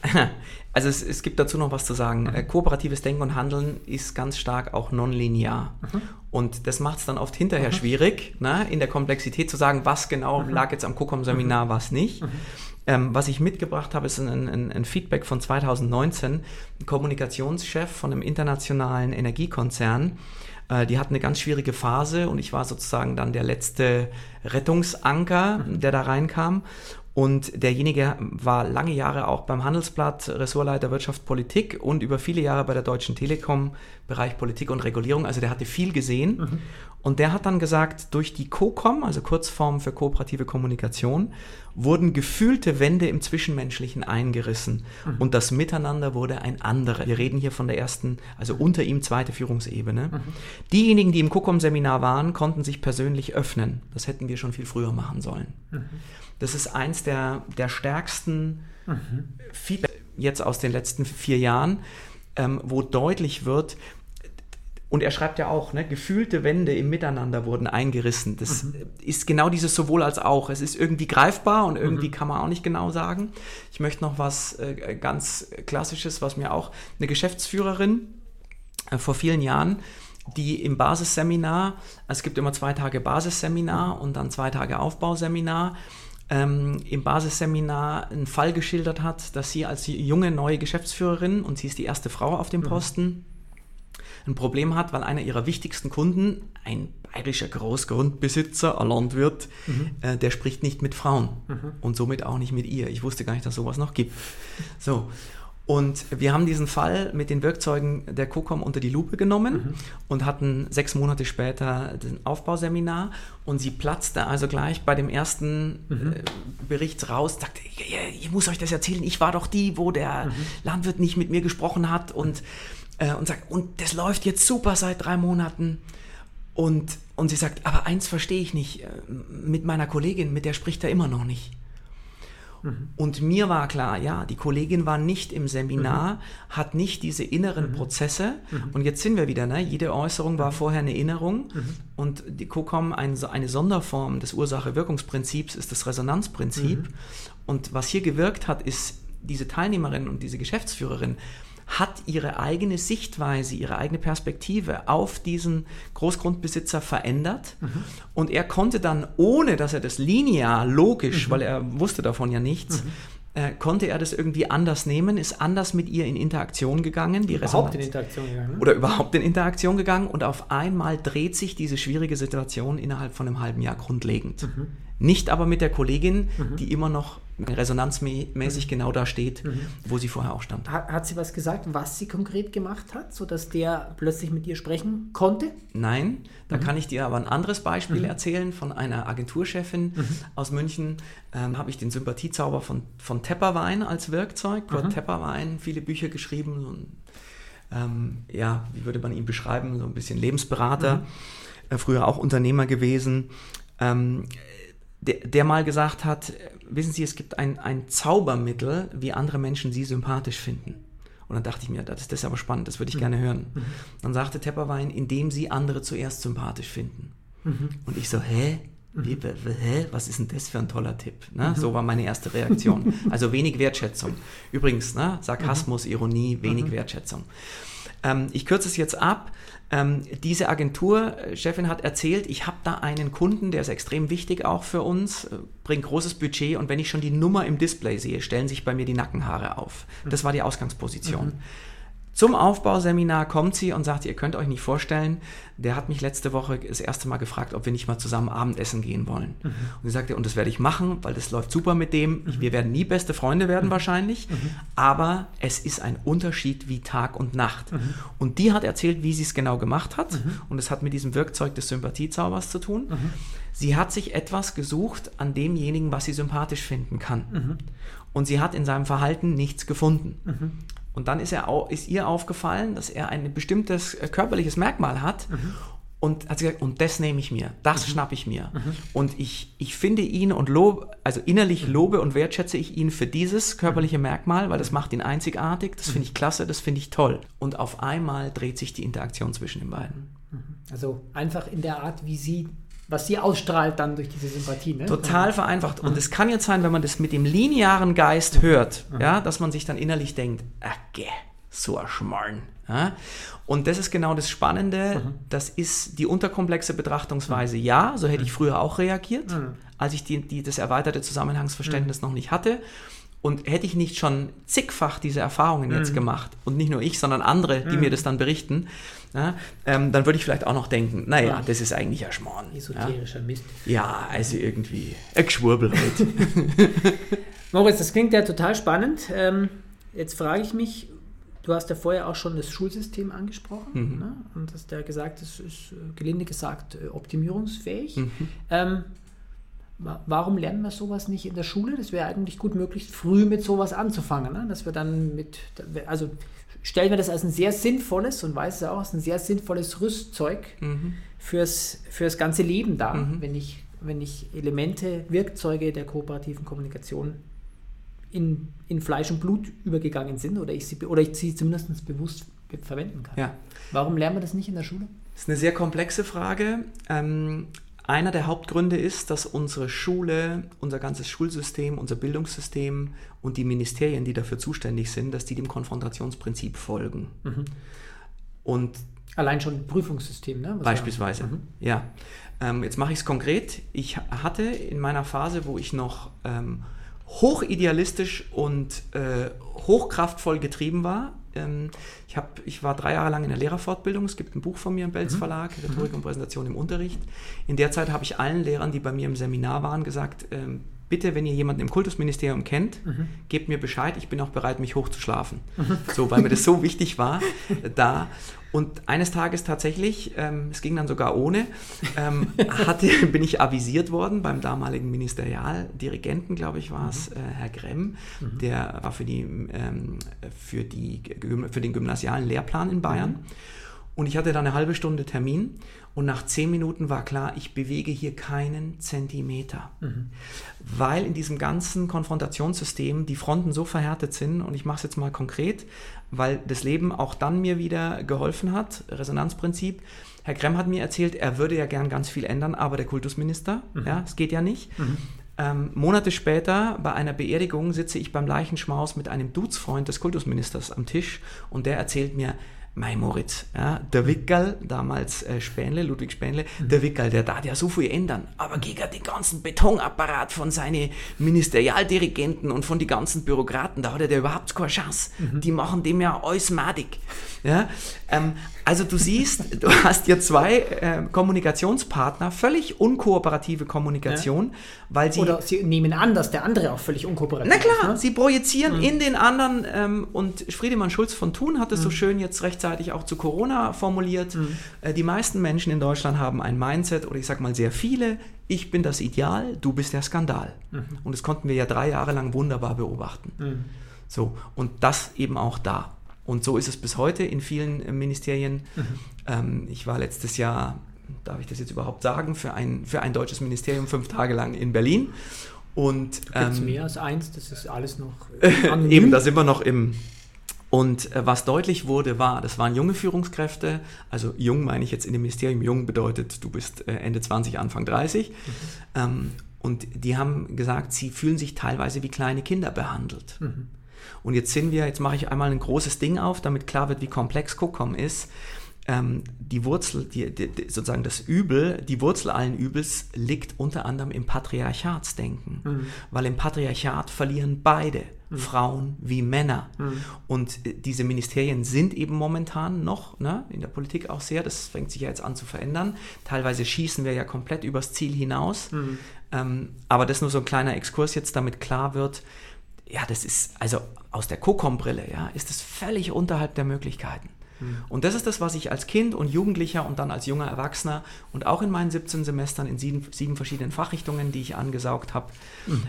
äh, also es, es gibt dazu noch was zu sagen. Mhm. Äh, kooperatives Denken und Handeln ist ganz stark auch nonlinear. Mhm. Und das macht es dann oft hinterher mhm. schwierig, ne, in der Komplexität zu sagen, was genau mhm. lag jetzt am COCOM-Seminar, mhm. was nicht. Mhm. Ähm, was ich mitgebracht habe, ist ein, ein, ein, Feedback von 2019. Ein Kommunikationschef von einem internationalen Energiekonzern äh, die hatten eine ganz schwierige Phase und ich war sozusagen dann der letzte Rettungsanker, mhm. der da reinkam. Und derjenige war lange Jahre auch beim Handelsblatt Ressortleiter Wirtschaft Politik und über viele Jahre bei der Deutschen Telekom Bereich Politik und Regulierung. Also der hatte viel gesehen. Mhm. Und der hat dann gesagt, durch die COCOM, also Kurzform für kooperative Kommunikation, wurden gefühlte Wände im Zwischenmenschlichen eingerissen mhm. und das Miteinander wurde ein anderes. Wir reden hier von der ersten, also unter ihm zweite Führungsebene. Mhm. Diejenigen, die im COCOM-Seminar waren, konnten sich persönlich öffnen. Das hätten wir schon viel früher machen sollen. Mhm. Das ist eins der, der stärksten mhm. Feedback jetzt aus den letzten vier Jahren, ähm, wo deutlich wird, und er schreibt ja auch, ne, gefühlte Wände im Miteinander wurden eingerissen. Das mhm. ist genau dieses sowohl als auch. Es ist irgendwie greifbar und irgendwie mhm. kann man auch nicht genau sagen. Ich möchte noch was äh, ganz Klassisches, was mir auch eine Geschäftsführerin äh, vor vielen Jahren, die im Basisseminar, es gibt immer zwei Tage Basisseminar und dann zwei Tage Aufbauseminar, ähm, im Basisseminar einen Fall geschildert hat, dass sie als junge neue Geschäftsführerin, und sie ist die erste Frau auf dem mhm. Posten, mhm ein Problem hat, weil einer ihrer wichtigsten Kunden, ein bayerischer Großgrundbesitzer, ein Landwirt, mhm. äh, der spricht nicht mit Frauen mhm. und somit auch nicht mit ihr. Ich wusste gar nicht, dass sowas noch gibt. So. Und wir haben diesen Fall mit den Werkzeugen der COCOM unter die Lupe genommen mhm. und hatten sechs Monate später den Aufbauseminar und sie platzte also gleich bei dem ersten mhm. äh, Bericht raus, sagte, ich muss euch das erzählen, ich war doch die, wo der mhm. Landwirt nicht mit mir gesprochen hat und äh, und sagt, und das läuft jetzt super seit drei Monaten. Und, und sie sagt, aber eins verstehe ich nicht, äh, mit meiner Kollegin, mit der spricht er immer noch nicht. Mhm. Und mir war klar, ja, die Kollegin war nicht im Seminar, mhm. hat nicht diese inneren mhm. Prozesse. Mhm. Und jetzt sind wir wieder, ne? jede Äußerung war mhm. vorher eine Erinnerung. Mhm. Und die COCOM, ein, eine Sonderform des Ursache-Wirkungsprinzips, ist das Resonanzprinzip. Und was hier gewirkt hat, ist, diese Teilnehmerin und diese Geschäftsführerin hat ihre eigene Sichtweise, ihre eigene Perspektive auf diesen Großgrundbesitzer verändert. Mhm. Und er konnte dann, ohne dass er das linear, logisch, mhm. weil er wusste davon ja nichts, mhm. äh, konnte er das irgendwie anders nehmen, ist anders mit ihr in Interaktion gegangen. Die überhaupt in Interaktion gegangen. Ne? Oder überhaupt in Interaktion gegangen. Und auf einmal dreht sich diese schwierige Situation innerhalb von einem halben Jahr grundlegend. Mhm. Nicht aber mit der Kollegin, mhm. die immer noch resonanzmäßig mhm. genau da steht, mhm. wo sie vorher auch stand. Hat, hat, sie was gesagt, was sie konkret gemacht hat, sodass der plötzlich mit ihr sprechen konnte? Nein, da mhm. kann ich dir aber ein anderes Beispiel mhm. erzählen von einer Agenturchefin mhm. aus München. Ähm, Habe ich den Sympathiezauber von, von Tepperwein als Werkzeug. Kurt Tepperwein, viele Bücher geschrieben. Und, ähm, ja, wie würde man ihn beschreiben? So ein bisschen Lebensberater. Äh, früher auch Unternehmer gewesen. Ähm, der, der mal gesagt hat, wissen Sie, es gibt ein, ein Zaubermittel, wie andere Menschen Sie sympathisch finden. Und dann dachte ich mir, das, das ist aber spannend, das würde ich mhm. gerne hören. Mhm. Dann sagte Tepperwein, indem Sie andere zuerst sympathisch finden. Mhm. Und ich so, hä? Wie, hä? Was ist denn das für ein toller Tipp? Ne? So war meine erste Reaktion. Also wenig Wertschätzung. Übrigens, ne? Sarkasmus, Ironie, wenig Wertschätzung. Ähm, ich kürze es jetzt ab. Ähm, diese Agenturchefin hat erzählt, ich habe da einen Kunden, der ist extrem wichtig auch für uns, äh, bringt großes Budget und wenn ich schon die Nummer im Display sehe, stellen sich bei mir die Nackenhaare auf. Das war die Ausgangsposition. Mhm. Zum Aufbauseminar kommt sie und sagt, ihr könnt euch nicht vorstellen, der hat mich letzte Woche das erste Mal gefragt, ob wir nicht mal zusammen Abendessen gehen wollen. Mhm. Und sie sagte, und das werde ich machen, weil das läuft super mit dem. Mhm. Wir werden nie beste Freunde werden mhm. wahrscheinlich, mhm. aber es ist ein Unterschied wie Tag und Nacht. Mhm. Und die hat erzählt, wie sie es genau gemacht hat. Mhm. Und es hat mit diesem Werkzeug des Sympathiezaubers zu tun. Sie hat sich etwas gesucht an demjenigen, was sie sympathisch finden kann. Und sie hat in seinem Verhalten nichts gefunden. Und dann ist, er, ist ihr aufgefallen, dass er ein bestimmtes äh, körperliches Merkmal hat. Mhm. Und hat sie gesagt, und das nehme ich mir, das mhm. schnappe ich mir. Mhm. Und ich, ich finde ihn und lobe, also innerlich mhm. lobe und wertschätze ich ihn für dieses körperliche mhm. Merkmal, weil das macht ihn einzigartig, das finde ich klasse, das finde ich toll. Und auf einmal dreht sich die Interaktion zwischen den beiden. Also einfach in der Art, wie sie was sie ausstrahlt dann durch diese Sympathie. Ne? Total vereinfacht. Und es kann jetzt sein, wenn man das mit dem linearen Geist hört, mhm. ja, dass man sich dann innerlich denkt, okay, so ein Schmarrn. Ja? Und das ist genau das Spannende. Mhm. Das ist die unterkomplexe Betrachtungsweise. Mhm. Ja, so hätte ich früher auch reagiert, mhm. als ich die, die, das erweiterte Zusammenhangsverständnis mhm. noch nicht hatte. Und hätte ich nicht schon zigfach diese Erfahrungen jetzt mhm. gemacht und nicht nur ich, sondern andere, die mir das dann berichten, ja, ähm, dann würde ich vielleicht auch noch denken, naja, ja. das ist eigentlich ein Schmarrn. Esoterischer ja. Mist. Ja, also irgendwie ein Geschwurbel halt. Moritz, das klingt ja total spannend. Ähm, jetzt frage ich mich, du hast ja vorher auch schon das Schulsystem angesprochen mhm. ne? und hast ja gesagt, es ist äh, gelinde gesagt äh, optimierungsfähig. Mhm. Ähm, Warum lernen wir sowas nicht in der Schule? Das wäre eigentlich gut möglichst früh mit sowas anzufangen. Ne? Dass wir dann mit, also stellen wir das als ein sehr sinnvolles und weiß es auch, als ein sehr sinnvolles Rüstzeug mhm. fürs, fürs ganze Leben dar, mhm. wenn, ich, wenn ich Elemente, Werkzeuge der kooperativen Kommunikation in, in Fleisch und Blut übergegangen sind oder ich sie, oder ich sie zumindest bewusst verwenden kann. Ja. Warum lernen wir das nicht in der Schule? Das ist eine sehr komplexe Frage. Ähm, einer der Hauptgründe ist, dass unsere Schule, unser ganzes Schulsystem, unser Bildungssystem und die Ministerien, die dafür zuständig sind, dass die dem Konfrontationsprinzip folgen. Mhm. Und Allein schon Prüfungssystem, ne? Was beispielsweise, mhm. ja. Ähm, jetzt mache ich es konkret. Ich hatte in meiner Phase, wo ich noch ähm, hochidealistisch und äh, hochkraftvoll getrieben war, ich, hab, ich war drei Jahre lang in der Lehrerfortbildung. Es gibt ein Buch von mir im Belz mhm. Verlag, Rhetorik mhm. und Präsentation im Unterricht. In der Zeit habe ich allen Lehrern, die bei mir im Seminar waren, gesagt, ähm, bitte, wenn ihr jemanden im Kultusministerium kennt, mhm. gebt mir Bescheid, ich bin auch bereit, mich hochzuschlafen. Mhm. So, weil mir das so wichtig war, da. Und eines Tages tatsächlich, ähm, es ging dann sogar ohne, ähm, hatte, bin ich avisiert worden beim damaligen Ministerialdirigenten, glaube ich, war es, mhm. äh, Herr Gremm, mhm. der war für, die, ähm, für, die, für den gymnasialen Lehrplan in Bayern. Mhm. Und ich hatte da eine halbe Stunde Termin und nach zehn Minuten war klar, ich bewege hier keinen Zentimeter. Mhm. Weil in diesem ganzen Konfrontationssystem die Fronten so verhärtet sind, und ich mache es jetzt mal konkret, weil das Leben auch dann mir wieder geholfen hat, Resonanzprinzip. Herr Kremm hat mir erzählt, er würde ja gern ganz viel ändern, aber der Kultusminister, mhm. ja, es geht ja nicht. Mhm. Ähm, Monate später bei einer Beerdigung sitze ich beim Leichenschmaus mit einem Duzfreund des Kultusministers am Tisch und der erzählt mir, Mei Moritz, ja, der Wickerl, damals äh, Spähnle, Ludwig Spähnle, mhm. der Wickerl, der darf ja so viel ändern, aber gegen den ganzen Betonapparat von seinen Ministerialdirigenten und von den ganzen Bürokraten, da hat er ja überhaupt keine Chance. Mhm. Die machen dem ja alles madig. Ja, ähm, also du siehst, du hast hier zwei äh, Kommunikationspartner, völlig unkooperative Kommunikation, ja. weil sie... Oder sie nehmen an, dass der andere auch völlig unkooperativ ist. Na klar, ne? sie projizieren mhm. in den anderen ähm, und Friedemann Schulz von Thun hat es mhm. so schön jetzt rechtzeitig auch zu Corona formuliert. Mhm. Äh, die meisten Menschen in Deutschland haben ein Mindset, oder ich sage mal sehr viele, ich bin das Ideal, du bist der Skandal. Mhm. Und das konnten wir ja drei Jahre lang wunderbar beobachten. Mhm. So, und das eben auch da. Und so ist es bis heute in vielen äh, Ministerien. Mhm. Ähm, ich war letztes Jahr, darf ich das jetzt überhaupt sagen, für ein, für ein deutsches Ministerium fünf Tage lang in Berlin. Und ähm, mehr als eins, das ist alles noch. eben, da sind wir noch im. Und äh, was deutlich wurde, war, das waren junge Führungskräfte, also jung meine ich jetzt in dem Ministerium, jung bedeutet, du bist äh, Ende 20, Anfang 30. Mhm. Ähm, und die haben gesagt, sie fühlen sich teilweise wie kleine Kinder behandelt. Mhm. Und jetzt sind wir, jetzt mache ich einmal ein großes Ding auf, damit klar wird, wie komplex COCOM ist. Ähm, die Wurzel, die, die, sozusagen das Übel, die Wurzel allen Übels liegt unter anderem im Patriarchatsdenken. Mhm. Weil im Patriarchat verlieren beide, mhm. Frauen wie Männer. Mhm. Und äh, diese Ministerien sind eben momentan noch ne, in der Politik auch sehr, das fängt sich ja jetzt an zu verändern. Teilweise schießen wir ja komplett übers Ziel hinaus. Mhm. Ähm, aber das ist nur so ein kleiner Exkurs jetzt, damit klar wird, ja, das ist, also aus der COCOM-Brille, ja, ist es völlig unterhalb der Möglichkeiten. Mhm. Und das ist das, was ich als Kind und Jugendlicher und dann als junger Erwachsener und auch in meinen 17 Semestern in sieben, sieben verschiedenen Fachrichtungen, die ich angesaugt habe, mhm.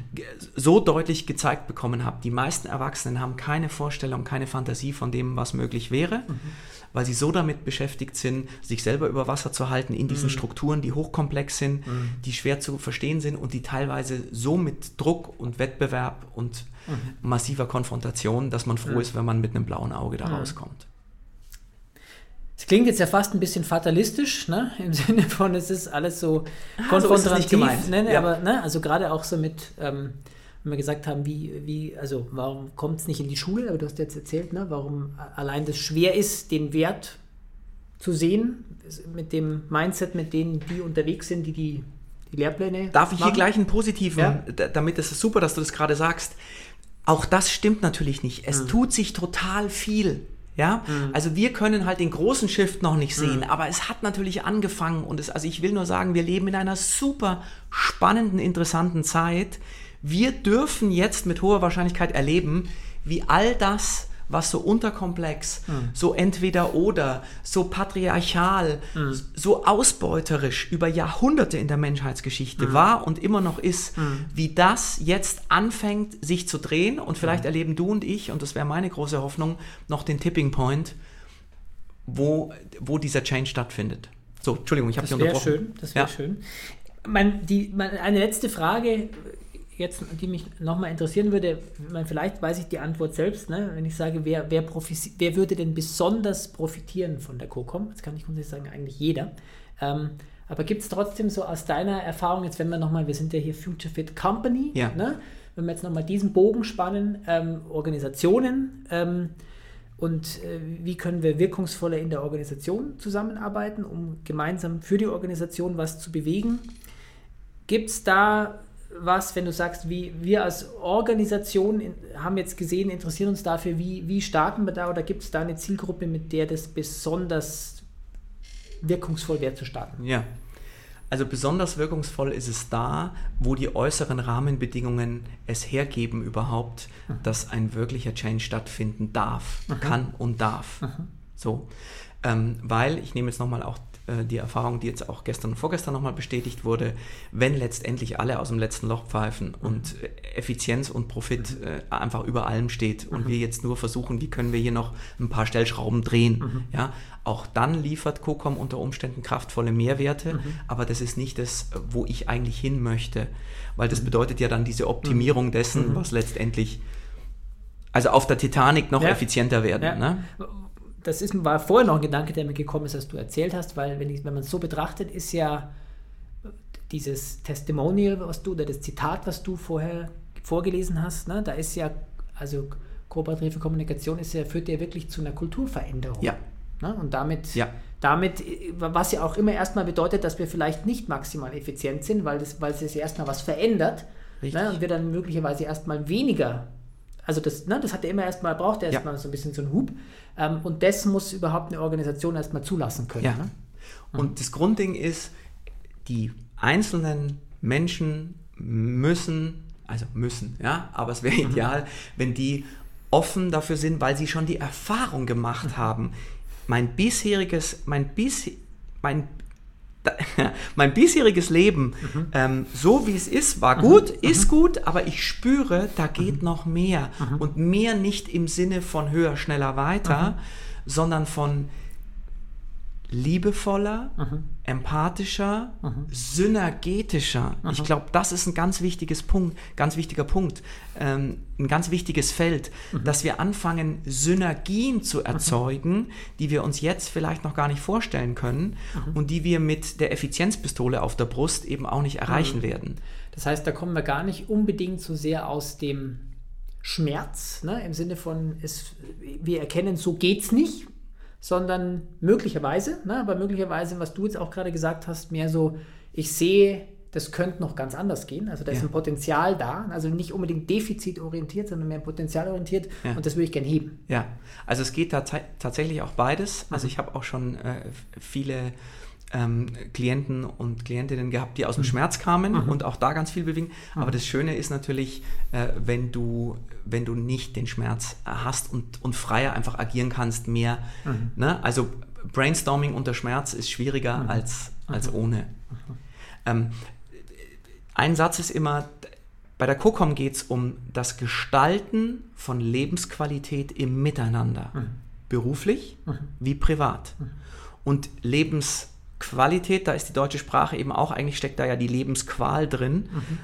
so deutlich gezeigt bekommen habe. Die meisten Erwachsenen haben keine Vorstellung, keine Fantasie von dem, was möglich wäre. Mhm weil sie so damit beschäftigt sind, sich selber über Wasser zu halten in diesen mhm. Strukturen, die hochkomplex sind, mhm. die schwer zu verstehen sind und die teilweise so mit Druck und Wettbewerb und massiver Konfrontation, dass man froh ist, wenn man mit einem blauen Auge da rauskommt. Es klingt jetzt ja fast ein bisschen fatalistisch, ne? im Sinne von, es ist alles so konfrontativ. Ah, so ne? Ja. Aber ne? also gerade auch so mit, ähm, wenn wir gesagt haben, wie, wie also warum kommt es nicht in die Schule, aber du hast jetzt erzählt, ne, warum allein das schwer ist, den Wert zu sehen, mit dem Mindset, mit denen die unterwegs sind, die die, die Lehrpläne. Darf ich machen? hier gleich einen positiven, ja? damit ist super, dass du das gerade sagst. Auch das stimmt natürlich nicht. Es mhm. tut sich total viel. Ja, mhm. also wir können halt den großen Shift noch nicht sehen, mhm. aber es hat natürlich angefangen und es, also ich will nur sagen, wir leben in einer super spannenden, interessanten Zeit, wir dürfen jetzt mit hoher Wahrscheinlichkeit erleben, wie all das, was so unterkomplex, mhm. so entweder oder, so patriarchal, mhm. so ausbeuterisch über Jahrhunderte in der Menschheitsgeschichte mhm. war und immer noch ist, hm. wie das jetzt anfängt, sich zu drehen. Und vielleicht hm. erleben du und ich, und das wäre meine große Hoffnung, noch den Tipping Point, wo, wo dieser Change stattfindet. So, Entschuldigung, ich habe dich unterbrochen. Schön, das wäre ja. schön. Mein, die, meine, eine letzte Frage jetzt, die mich nochmal interessieren würde, vielleicht weiß ich die Antwort selbst, ne? wenn ich sage, wer, wer, wer würde denn besonders profitieren von der COCOM? Das kann ich grundsätzlich sagen, eigentlich jeder. Ähm, aber gibt es trotzdem so aus deiner Erfahrung, jetzt wenn wir nochmal, wir sind ja hier Future Fit Company, ja. ne? wenn wir jetzt nochmal diesen Bogen spannen, ähm, Organisationen ähm, und äh, wie können wir wirkungsvoller in der Organisation zusammenarbeiten, um gemeinsam für die Organisation was zu bewegen? Gibt es da was, wenn du sagst, wie wir als Organisation in, haben jetzt gesehen, interessieren uns dafür, wie, wie starten wir da oder gibt es da eine Zielgruppe, mit der das besonders wirkungsvoll wäre zu starten? Ja. Also besonders wirkungsvoll ist es da, wo die äußeren Rahmenbedingungen es hergeben überhaupt, mhm. dass ein wirklicher Change stattfinden darf, mhm. kann und darf. Mhm. So, ähm, weil ich nehme jetzt nochmal auch die Erfahrung, die jetzt auch gestern und vorgestern nochmal bestätigt wurde, wenn letztendlich alle aus dem letzten Loch pfeifen mhm. und Effizienz und Profit äh, einfach über allem steht und mhm. wir jetzt nur versuchen, wie können wir hier noch ein paar Stellschrauben drehen, mhm. ja, auch dann liefert COCOM unter Umständen kraftvolle Mehrwerte, mhm. aber das ist nicht das, wo ich eigentlich hin möchte, weil das mhm. bedeutet ja dann diese Optimierung mhm. dessen, was letztendlich also auf der Titanic noch ja. effizienter werden. Ja. Ne? Das ist, war vorher noch ein Gedanke, der mir gekommen ist, als du erzählt hast, weil wenn, ich, wenn man es so betrachtet, ist ja dieses Testimonial, was du, oder das Zitat, was du vorher vorgelesen hast, ne, da ist ja, also kooperative Kommunikation ist ja, führt ja wirklich zu einer Kulturveränderung. Ja. Ne? Und damit, ja. damit, was ja auch immer erstmal bedeutet, dass wir vielleicht nicht maximal effizient sind, weil, das, weil es erstmal was verändert ne? und wir dann möglicherweise erstmal weniger also das, ne, das hat er immer erstmal, braucht er erstmal ja. so ein bisschen so einen Hub. Ähm, und das muss überhaupt eine Organisation erstmal zulassen können. Ja. Ne? Und mhm. das Grundding ist, die einzelnen Menschen müssen, also müssen, ja, aber es wäre mhm. ideal, wenn die offen dafür sind, weil sie schon die Erfahrung gemacht mhm. haben. Mein bisheriges, mein bis, mein mein bisheriges Leben, mhm. ähm, so wie es ist, war gut, mhm. ist gut, aber ich spüre, da geht mhm. noch mehr. Mhm. Und mehr nicht im Sinne von höher, schneller, weiter, mhm. sondern von liebevoller, mhm. empathischer, mhm. synergetischer. Mhm. Ich glaube, das ist ein ganz wichtiges Punkt, ganz wichtiger Punkt, ähm, ein ganz wichtiges Feld, mhm. dass wir anfangen, Synergien zu mhm. erzeugen, die wir uns jetzt vielleicht noch gar nicht vorstellen können mhm. und die wir mit der Effizienzpistole auf der Brust eben auch nicht erreichen werden. Das heißt, da kommen wir gar nicht unbedingt so sehr aus dem Schmerz, ne, im Sinne von, es, wir erkennen, so geht es nicht, sondern möglicherweise, ne, aber möglicherweise, was du jetzt auch gerade gesagt hast, mehr so, ich sehe, das könnte noch ganz anders gehen. Also da ist ein Potenzial da, also nicht unbedingt defizitorientiert, sondern mehr potenzialorientiert ja. und das würde ich gerne heben. Ja, also es geht da tatsächlich auch beides. Also mhm. ich habe auch schon äh, viele ähm, Klienten und Klientinnen gehabt, die aus dem mhm. Schmerz kamen mhm. und auch da ganz viel bewegen. Mhm. Aber das Schöne ist natürlich, äh, wenn, du, wenn du nicht den Schmerz hast und, und freier einfach agieren kannst, mehr. Mhm. Ne? Also Brainstorming unter Schmerz ist schwieriger mhm. als, als ohne. Ähm, ein Satz ist immer, bei der COCOM geht es um das Gestalten von Lebensqualität im Miteinander. Beruflich wie privat. Und Lebens Qualität, da ist die deutsche Sprache eben auch, eigentlich steckt da ja die Lebensqual drin. Mhm.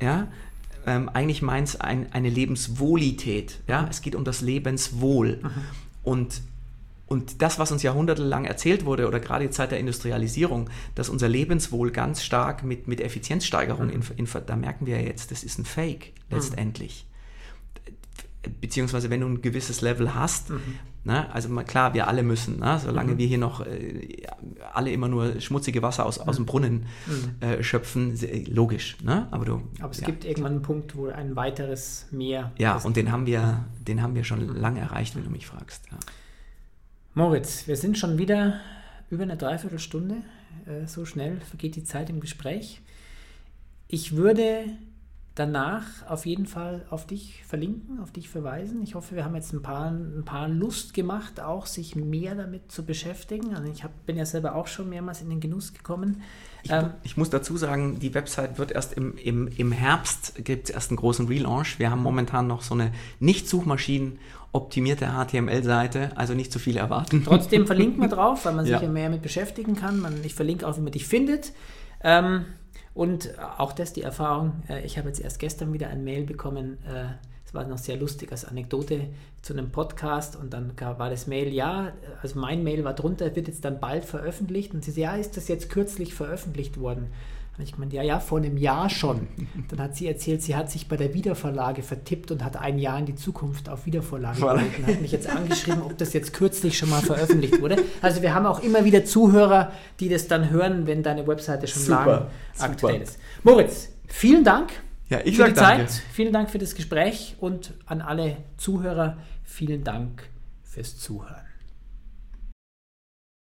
Ja, ähm, eigentlich meint es ein, eine Lebenswohlität. Ja, mhm. es geht um das Lebenswohl. Mhm. Und, und das, was uns jahrhundertelang erzählt wurde, oder gerade die Zeit der Industrialisierung, dass unser Lebenswohl ganz stark mit, mit Effizienzsteigerung, mhm. in, in, da merken wir ja jetzt, das ist ein Fake mhm. letztendlich beziehungsweise wenn du ein gewisses Level hast, mhm. ne, also klar, wir alle müssen, ne, solange mhm. wir hier noch äh, alle immer nur schmutzige Wasser aus, aus dem mhm. Brunnen mhm. äh, schöpfen, logisch. Ne? Aber, du, Aber es ja. gibt irgendwann einen Punkt, wo ein weiteres Meer. Ja, und den haben wir, den haben wir schon lange erreicht, wenn du mich fragst. Ja. Moritz, wir sind schon wieder über eine Dreiviertelstunde. Äh, so schnell vergeht die Zeit im Gespräch. Ich würde danach auf jeden Fall auf dich verlinken, auf dich verweisen. Ich hoffe, wir haben jetzt ein paar, ein paar Lust gemacht, auch sich mehr damit zu beschäftigen. Also ich hab, bin ja selber auch schon mehrmals in den Genuss gekommen. Ich, ähm, ich muss dazu sagen, die Website wird erst im, im, im Herbst, gibt es erst einen großen Relaunch. Wir haben momentan noch so eine nicht-Suchmaschinen optimierte HTML-Seite, also nicht zu viel erwarten. Trotzdem verlinken wir drauf, weil man sich ja, ja mehr mit beschäftigen kann. Man, ich verlinke auch, wie man dich findet. Ähm, und auch das die Erfahrung, äh, ich habe jetzt erst gestern wieder ein Mail bekommen, äh, es war noch sehr lustig als Anekdote zu einem Podcast und dann war das Mail, ja, also mein Mail war drunter, wird jetzt dann bald veröffentlicht und sie sagt, ja, ist das jetzt kürzlich veröffentlicht worden? Und ich meine, ja, ja, vor einem Jahr schon. Dann hat sie erzählt, sie hat sich bei der Wiedervorlage vertippt und hat ein Jahr in die Zukunft auf Wiedervorlage gehalten. Und hat mich jetzt angeschrieben, ob das jetzt kürzlich schon mal veröffentlicht wurde. Also wir haben auch immer wieder Zuhörer, die das dann hören, wenn deine Webseite schon super, lang aktuell super. ist. Moritz, vielen Dank ja, ich für die Zeit. Danke. Vielen Dank für das Gespräch und an alle Zuhörer vielen Dank fürs Zuhören.